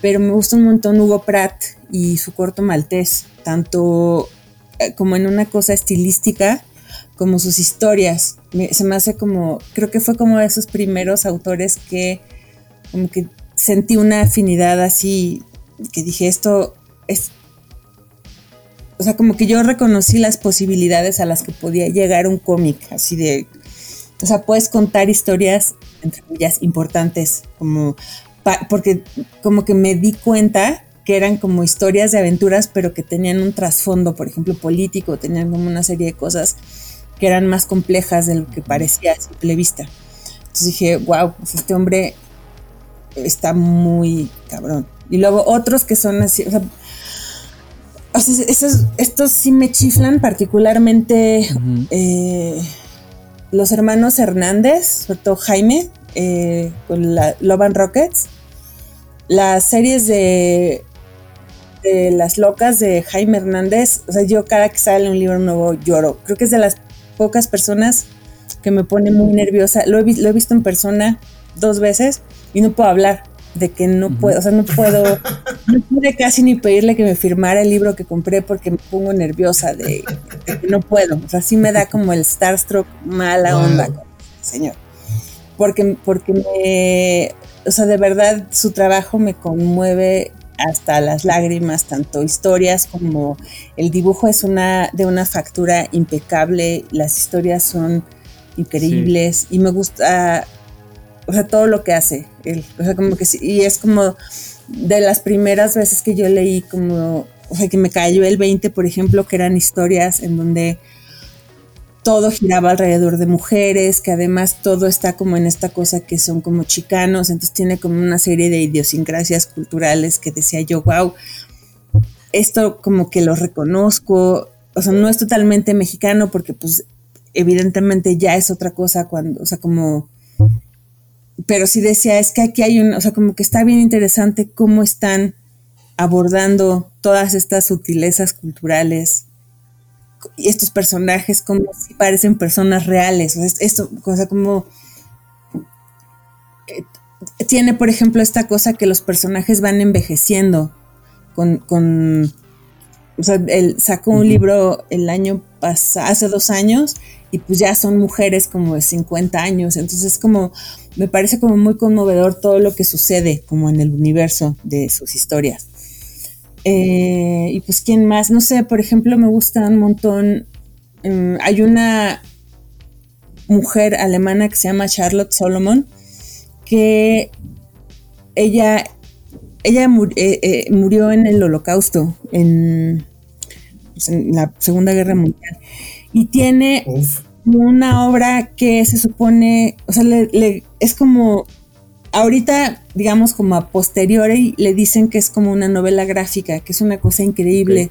pero me gusta un montón Hugo Pratt y su corto maltés, tanto eh, como en una cosa estilística, como sus historias. se me hace como, creo que fue como de esos primeros autores que como que sentí una afinidad así, que dije, esto es, o sea, como que yo reconocí las posibilidades a las que podía llegar un cómic, así de, o sea, puedes contar historias, entre ellas, importantes, como, porque como que me di cuenta que eran como historias de aventuras, pero que tenían un trasfondo, por ejemplo, político, tenían como una serie de cosas que eran más complejas de lo que parecía a simple vista. Entonces dije, wow, pues este hombre está muy cabrón. Y luego otros que son así, o sea, esos, estos sí me chiflan, particularmente eh, los hermanos Hernández, sobre todo Jaime, eh, con la Loban Rockets. Las series de de Las Locas de Jaime Hernández, o sea, yo cada que sale un libro nuevo lloro. Creo que es de las pocas personas que me pone muy nerviosa. Lo he, visto en persona dos veces y no puedo hablar de que no puedo, o sea, no puedo, no pude casi ni pedirle que me firmara el libro que compré porque me pongo nerviosa de, que no puedo. O sea, sí me da como el starstruck mala onda, señor. Porque, porque me, o sea, de verdad su trabajo me conmueve hasta las lágrimas, tanto historias como el dibujo es una de una factura impecable, las historias son increíbles y me gusta, o sea, todo lo que hace él, o sea, como que sí, y es como de las primeras veces que yo leí como, o sea, que me cayó el 20, por ejemplo, que eran historias en donde todo giraba alrededor de mujeres, que además todo está como en esta cosa que son como chicanos, entonces tiene como una serie de idiosincrasias culturales que decía yo, wow, esto como que lo reconozco, o sea, no es totalmente mexicano porque pues evidentemente ya es otra cosa cuando, o sea, como, pero sí decía, es que aquí hay un, o sea, como que está bien interesante cómo están abordando todas estas sutilezas culturales y estos personajes como si parecen personas reales. O sea, esto, cosa como eh, tiene, por ejemplo, esta cosa que los personajes van envejeciendo con, con o sea, él sacó un libro el año pasado, hace dos años, y pues ya son mujeres como de 50 años, entonces como, me parece como muy conmovedor todo lo que sucede como en el universo de sus historias. Eh, y pues, ¿quién más? No sé, por ejemplo, me gusta un montón. Em, hay una mujer alemana que se llama Charlotte Solomon, que ella, ella eh, eh, murió en el holocausto, en, pues, en, la Segunda Guerra Mundial. Y tiene una obra que se supone, o sea, es como ahorita, digamos, como a posteriori, le dicen que es como una novela gráfica, que es una cosa increíble,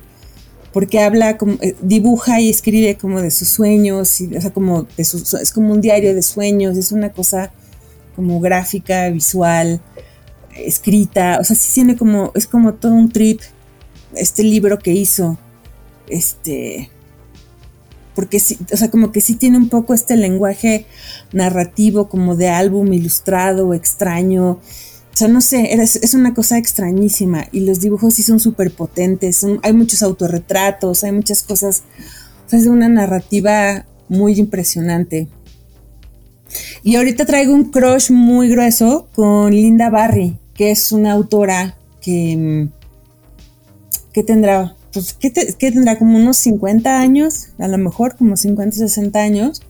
porque habla, como, eh, dibuja y escribe como de sus sueños, y, o sea, como de sus, es como un diario de sueños, es una cosa como gráfica, visual, escrita, o sea, sí tiene como, es como todo un trip, este libro que hizo, este, porque sí, o sea, como que sí tiene un poco este lenguaje narrativo como de álbum ilustrado, extraño. O sea, no sé, es, una cosa extrañísima y los dibujos sí son súper potentes, hay muchos autorretratos, hay muchas cosas, o sea, es una narrativa muy impresionante. Y ahorita traigo un crush muy grueso con Linda Barry, que es una autora que, que tendrá pues, ¿qué, tendrá? Como unos 50 años, a lo mejor como 50, 60 años,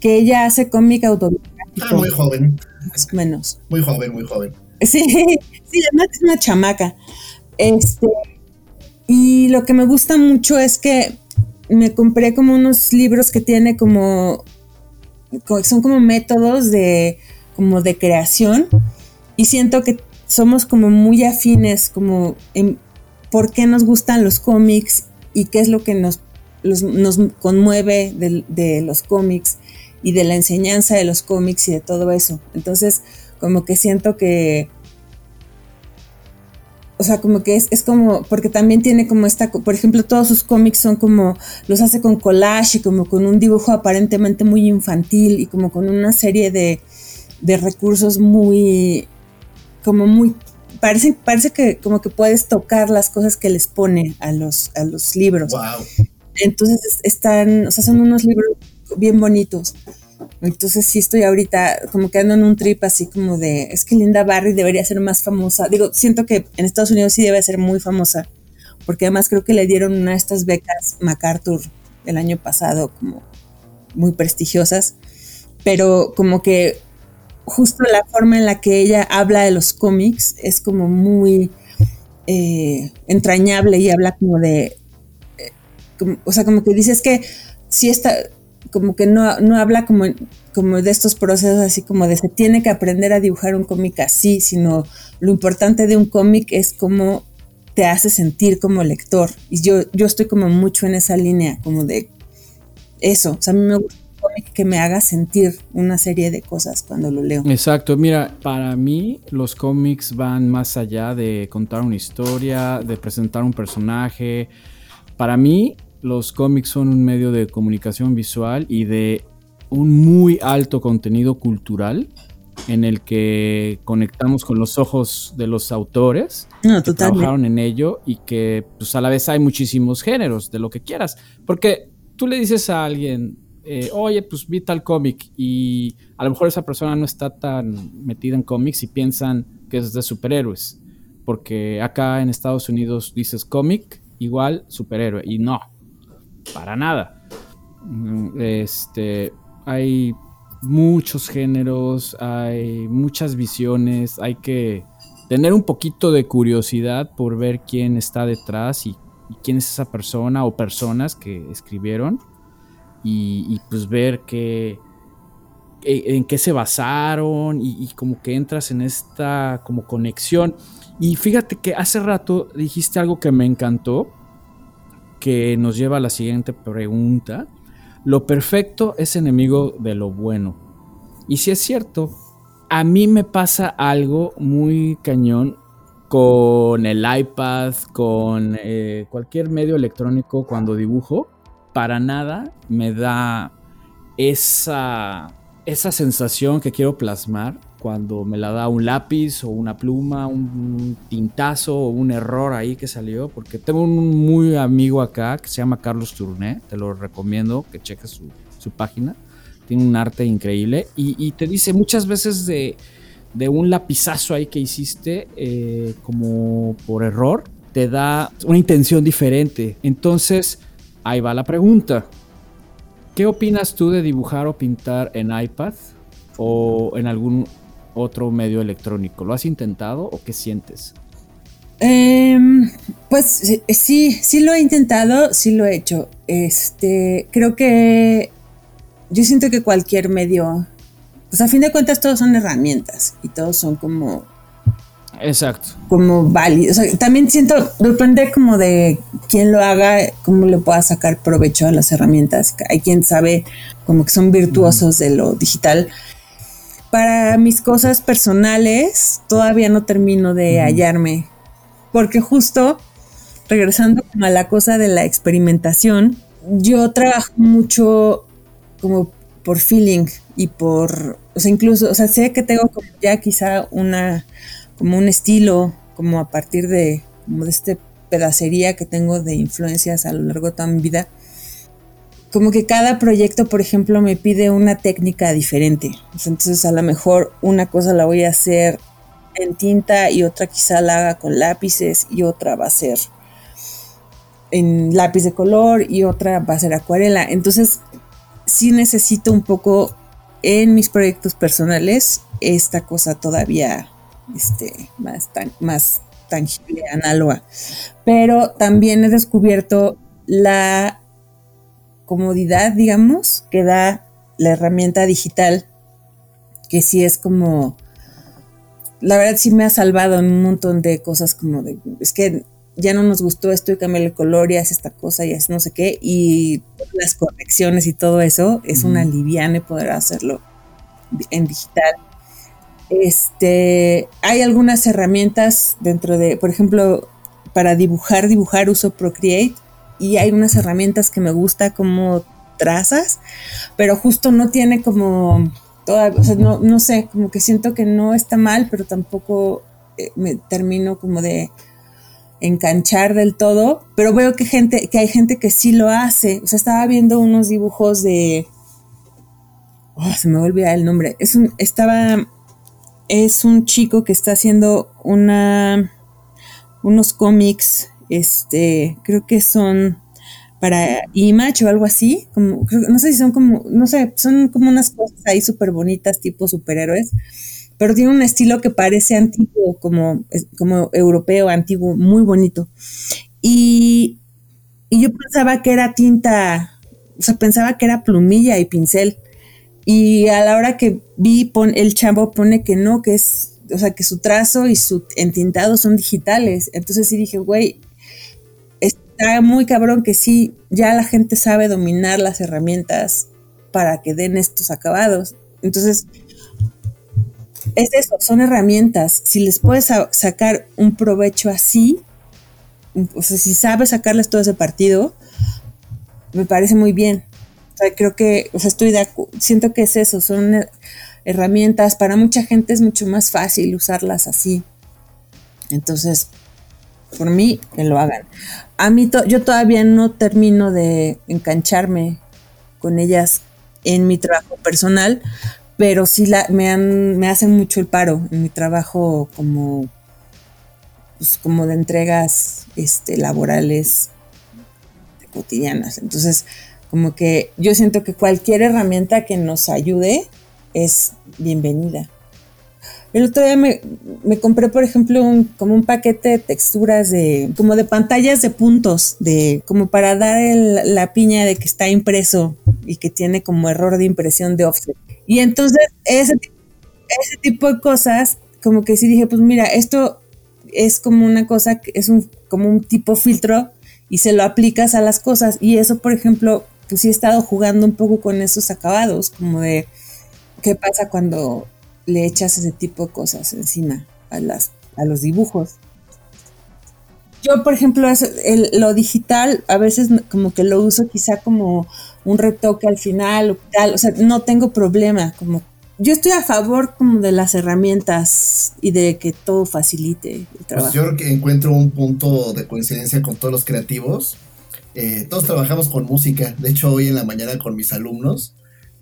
que ella hace cómic autobiográfico. Ah, muy joven. Más o menos. Muy joven, muy joven. Sí, sí, además es una chamaca. Este, y lo que me gusta mucho es que me compré como unos libros que tiene como, son como métodos de, como de creación y siento que somos como muy afines, como en, por qué nos gustan los cómics y qué es lo que nos, nos conmueve de, los cómics y de la enseñanza de los cómics y de todo eso. Entonces, como que siento que... O sea, como que es, es como, porque también tiene como esta, por ejemplo, todos sus cómics son como, los hace con collage y como con un dibujo aparentemente muy infantil y como con una serie de, de recursos muy, como muy parece, parece que como que puedes tocar las cosas que les pone a los, a los libros. Entonces están, o sea, son unos libros bien bonitos. Entonces sí estoy ahorita como que ando en un trip así como de, es que Linda Barry debería ser más famosa. Digo, siento que en Estados Unidos sí debe ser muy famosa, porque además creo que le dieron una de estas becas MacArthur el año pasado como muy prestigiosas, pero como que justo la forma en la que ella habla de los cómics es como muy eh, entrañable y habla como de, eh, o sea, como que dices que si está, como que no, no habla como, como de estos procesos así como de se tiene que aprender a dibujar un cómic así, sino lo importante de un cómic es cómo te hace sentir como lector. Y yo, yo estoy como mucho en esa línea, como de eso. O sea, a mí me gusta que me haga sentir una serie de cosas cuando lo leo. Exacto, mira, para mí los cómics van más allá de contar una historia, de presentar un personaje. Para mí los cómics son un medio de comunicación visual y de un muy alto contenido cultural en el que conectamos con los ojos de los autores que trabajaron en ello y que pues a la vez hay muchísimos géneros de lo que quieras. Porque tú le dices a alguien, eh, oye, pues vi tal cómic y a lo mejor esa persona no está tan metida en cómics y piensan que es de superhéroes, porque acá en Estados Unidos dices cómic igual superhéroe y no, para nada. Mm, este, hay muchos géneros, hay muchas visiones, hay que tener un poquito de curiosidad por ver quién está detrás y quién es esa persona o personas que escribieron y, pues ver qué, en qué se basaron y, y, como que entras en esta como conexión. Y fíjate que hace rato dijiste algo que me encantó, que nos lleva a la siguiente pregunta. Lo perfecto es enemigo de lo bueno. Y si es cierto, a mí me pasa algo muy cañón con el iPad, con eh, cualquier medio electrónico cuando dibujo. Para nada me da esa, esa sensación que quiero plasmar cuando me la da un lápiz o una pluma, un tintazo o un error ahí que salió. Porque tengo un muy amigo acá que se llama Carlos Tourné, te lo recomiendo que cheques su, su página tiene un arte increíble y, te dice muchas veces de, un lapizazo ahí que hiciste eh, como por error, te da una intención diferente. Entonces, ahí va la pregunta. ¿Qué opinas tú de dibujar o pintar en iPad o en algún otro medio electrónico? ¿Lo has intentado o qué sientes? Em, pues sí, sí lo he intentado, sí lo he hecho. Este, creo que yo siento que cualquier medio, pues a fin de cuentas todos son herramientas y todos son como... Exacto. Como válidos. también siento, depende como de quién lo haga, cómo le pueda sacar provecho a las herramientas. Hay quien sabe como que son virtuosos de lo digital. Para mis cosas personales, todavía no termino de hallarme. Porque justo, regresando a la cosa de la experimentación, yo trabajo mucho como por feeling y por, o sea, incluso, o sea, sé que tengo como ya quizá una, como un estilo, como a partir de, como de este pedacería que tengo de influencias a lo largo de toda mi vida, como que cada proyecto, por ejemplo, me pide una técnica diferente. entonces a lo mejor una cosa la voy a hacer en tinta y otra quizá la haga con lápices y otra va a ser en lápiz de color y otra va a ser acuarela. Entonces sí necesito un poco en mis proyectos personales esta cosa todavía este, más, más tangible, análoga. Pero también he descubierto la comodidad, digamos, que da la herramienta digital, que sí es como, la verdad sí me ha salvado en un montón de cosas como de, es que ya no nos gustó esto y cambié el color y hace esta cosa y hace no sé qué, y las correcciones y todo eso, es una liviana poder hacerlo en digital. Este, hay algunas herramientas dentro de, por ejemplo, para dibujar, dibujar uso Procreate y hay unas herramientas que me gusta como trazas, pero justo no tiene como toda, o sea, no, no sé, como que siento que no está mal, pero tampoco eh, me termino como de enganchar del todo, pero veo que gente, que hay gente que sí lo hace. O sea, estaba viendo unos dibujos de. Oh, se me olvida el nombre. Es un, estaba. Es un chico que está haciendo una. unos cómics. Este. Creo que son para Image o algo así. Como, no sé si son como. No sé, son como unas cosas ahí súper bonitas, tipo superhéroes pero tiene un estilo que parece antiguo, como, como europeo, antiguo, muy bonito. Y, yo pensaba que era tinta, o sea, pensaba que era plumilla y pincel. Y a la hora que vi, el chavo pone que no, que es, o sea, que su trazo y su entintado son digitales. Entonces sí dije, güey, está muy cabrón que sí, ya la gente sabe dominar las herramientas para que den estos acabados. Entonces, es eso, son herramientas. Si les puedes sacar un provecho así, o sea, si sabes sacarles todo ese partido, me parece muy bien. Sea, creo que, o sea, estoy de siento que es eso, son herramientas. Para mucha gente es mucho más fácil usarlas así. Entonces, por mí, que lo hagan. A mí, yo todavía no termino de engancharme con ellas en mi trabajo personal, pero sí la, me, han, me hacen mucho el paro en mi trabajo como, pues, como de entregas este, laborales cotidianas. Entonces, como que yo siento que cualquier herramienta que nos ayude es bienvenida. El otro día me, compré, por ejemplo, un, como un paquete de texturas de, como de pantallas de puntos, de, como para dar la piña de que está impreso y que tiene como error de impresión de offset. Y entonces ese, ese tipo de cosas, como que sí dije, pues mira, esto es como una cosa, es un, como un tipo filtro y se lo aplicas a las cosas. Y eso, por ejemplo, pues sí he estado jugando un poco con esos acabados, como de qué pasa cuando le echas ese tipo de cosas encima a, las, a los dibujos. Yo, por ejemplo, lo digital a veces como que lo uso quizá como un retoque al final o tal, o sea, no tengo problema, como yo estoy a favor como de las herramientas y de que todo facilite el pues trabajo. Pues yo creo que encuentro un punto de coincidencia con todos los creativos. Eh, todos trabajamos con música. De hecho, hoy en la mañana con mis alumnos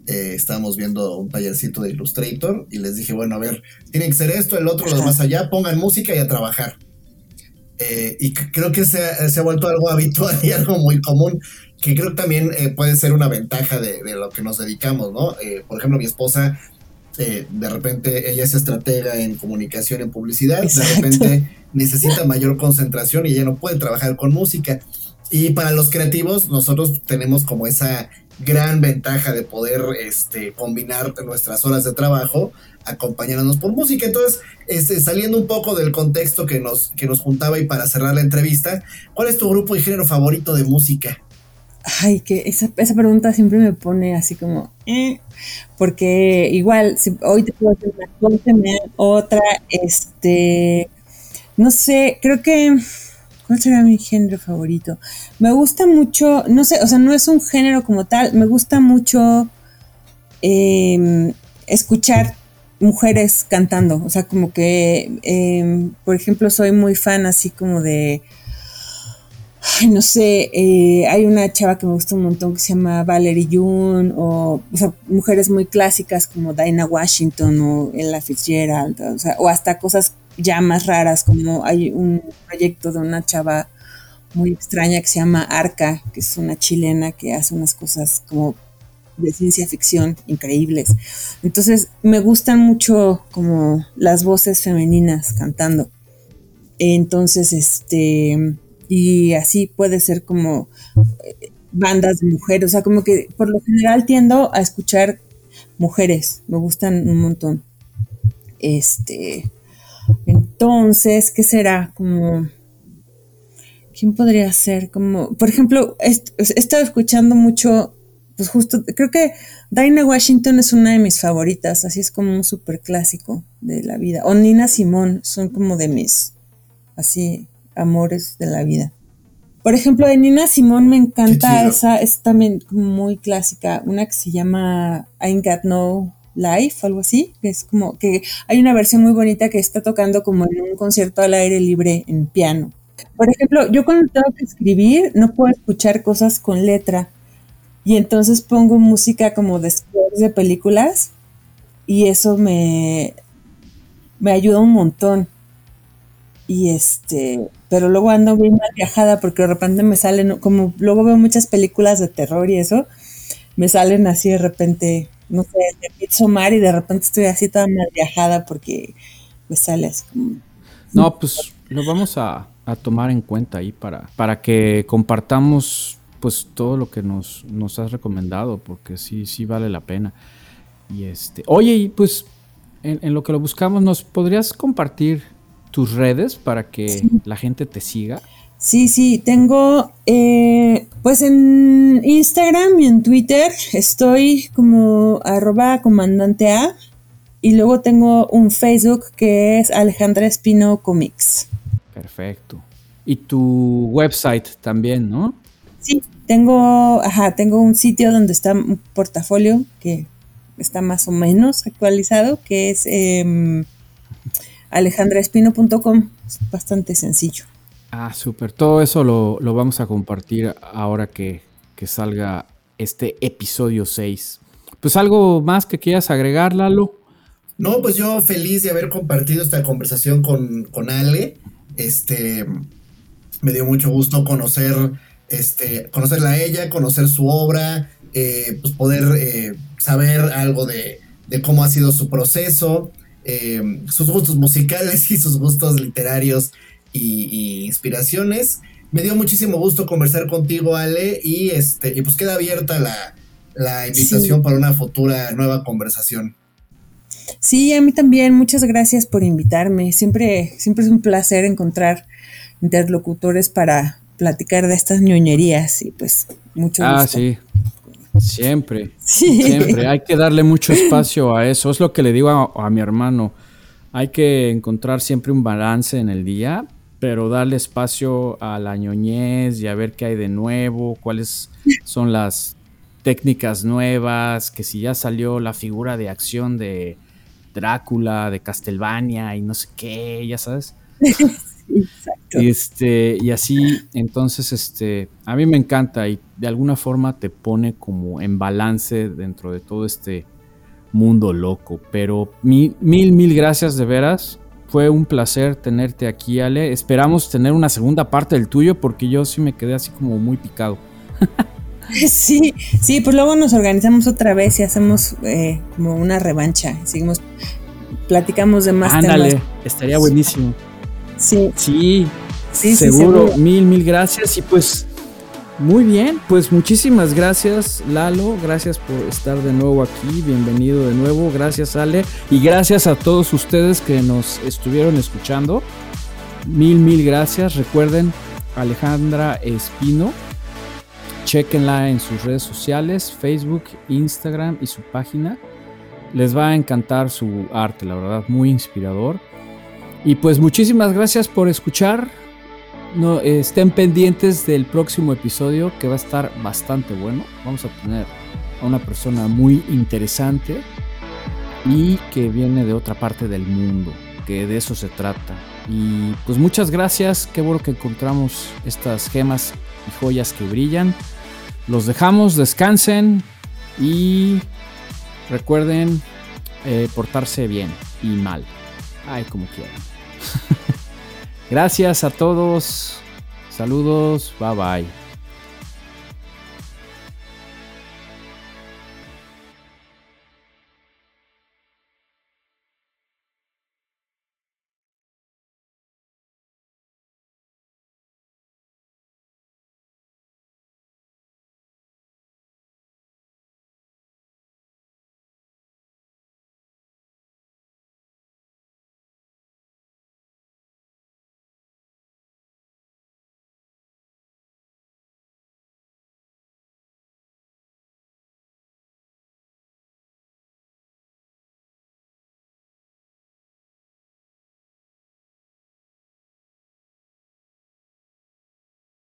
eh, estábamos viendo un tallercito de Illustrator y les dije, bueno, a ver, tiene que ser esto, el otro, los más allá, pongan música y a trabajar. Eh, y creo que se ha, vuelto algo habitual y algo muy común, que creo que también puede ser una ventaja de, de, lo que nos dedicamos, ¿no? por ejemplo, mi esposa eh, de repente ella es estratega en comunicación, en publicidad, de repente necesita mayor concentración y ella no puede trabajar con música. Y para los creativos, nosotros tenemos como esa gran ventaja de poder este, combinar nuestras horas de trabajo acompañándonos por música. Entonces, este, saliendo un poco del contexto que nos, que nos juntaba y para cerrar la entrevista, ¿cuál es tu grupo y género favorito de música? Ay, que esa, esa pregunta siempre me pone así como, eh, porque igual, si hoy te puedo hacer una otra, este, no sé, creo que, ¿cuál será mi género favorito? Me gusta mucho, no sé, o sea, no es un género como tal, me gusta mucho em, escuchar mujeres cantando, o sea, como que, em, por ejemplo, soy muy fan así como de no sé, eh, hay una chava que me gusta un montón que se llama Valerie Yoon, o, sea, mujeres muy clásicas como Dinah Washington o Ella Fitzgerald, o, o hasta cosas ya más raras, como hay un proyecto de una chava muy extraña que se llama Arca, que es una chilena que hace unas cosas como de ciencia ficción increíbles. Entonces, me gustan mucho como las voces femeninas cantando. Entonces, este y así puede ser como eh, bandas de mujeres, o sea, como que por lo general tiendo a escuchar mujeres, me gustan un montón. Este, entonces, ¿qué será? Como, ¿quién podría ser? Como, por ejemplo, he, estado escuchando mucho, pues justo, creo que Dinah Washington es una de mis favoritas, así es como un súper clásico de la vida. O Nina Simón, son como de mis, así, amores de la vida. Por ejemplo, de Nina Simón me encanta esa, es también muy clásica, una que se llama I Ain't Got No Life, algo así, que es como que hay una versión muy bonita que está tocando como en un concierto al aire libre en piano. Por ejemplo, yo cuando tengo que escribir no puedo escuchar cosas con letra y entonces pongo música como de de películas y eso me, me ayuda un montón. Y este, pero luego ando bien mal viajada porque de repente me salen, como luego veo muchas películas de terror y eso, me salen así de repente, no sé, de Midsommar y de repente estoy así toda mal viajada porque me sale así como... No, pues lo vamos a, tomar en cuenta ahí para, para que compartamos pues todo lo que nos, nos has recomendado, porque sí, sí vale la pena. Y este, oye, y pues en, en, lo que lo buscamos, ¿nos podrías compartir tus redes para que la gente te siga? Sí, sí, tengo eh, pues en Instagram y en Twitter estoy como arroba comandante A y luego tengo un Facebook que es Alejandra Espino Comics. Perfecto. Y tu website también, ¿no? Sí, tengo, ajá, tengo un sitio donde está un portafolio que está más o menos actualizado, que es eh, alejandraespino.com. Es bastante sencillo. Ah, súper. Todo eso lo, vamos a compartir ahora que, salga este episodio 6. Pues algo más que quieras agregar, Lalo. No, pues yo feliz de haber compartido esta conversación con, con Ale. Este, me dio mucho gusto conocer, este, conocerla a ella, conocer su obra, eh, pues poder eh, saber algo de, de, cómo ha sido su proceso. Eh, sus gustos musicales y sus gustos literarios y, inspiraciones. Me dio muchísimo gusto conversar contigo, Ale, y este, y pues queda abierta la, la invitación para una futura nueva conversación. Sí, a mí también, muchas gracias por invitarme. Siempre, siempre es un placer encontrar interlocutores para platicar de estas ñoñerías y pues mucho Ah, sí. Siempre, siempre. Hay que darle mucho espacio a eso. Es lo que le digo a, a mi hermano. Hay que encontrar siempre un balance en el día, pero darle espacio a la ñoñez y a ver qué hay de nuevo, cuáles son las técnicas nuevas, que si ya salió la figura de acción de Drácula, de Castlevania y no sé qué, ya sabes. Exacto. Y este, y así, entonces, este, a mí me encanta y de alguna forma te pone como en balance dentro de todo este mundo loco. Pero mil, mil, mil gracias de veras. Fue un placer tenerte aquí, Ale. Esperamos tener una segunda parte del tuyo porque yo sí me quedé así como muy picado. Sí, sí, pues luego nos organizamos otra vez y hacemos eh, como una revancha. Seguimos, platicamos de más Ándale, estaría buenísimo. Sí. Sí, sí seguro. Mil, mil gracias. Y pues, muy bien, pues muchísimas gracias, Lalo. Gracias por estar de nuevo aquí. Bienvenido de nuevo. Gracias, Ale. Y gracias a todos ustedes que nos estuvieron escuchando. Mil, mil gracias. Recuerden, Alejandra Espino Chequenla en sus redes sociales, Facebook, Instagram y su página. Les va a encantar su arte, la verdad, muy inspirador. Y pues muchísimas gracias por escuchar. No, estén pendientes del próximo episodio que va a estar bastante bueno. Vamos a tener a una persona muy interesante y que viene de otra parte del mundo, que de eso se trata. Y pues muchas gracias, qué bueno que encontramos estas gemas y joyas que brillan. Los dejamos, descansen y recuerden eh, portarse bien y mal. Ay, como quieran. Gracias a todos. Saludos. Bye bye.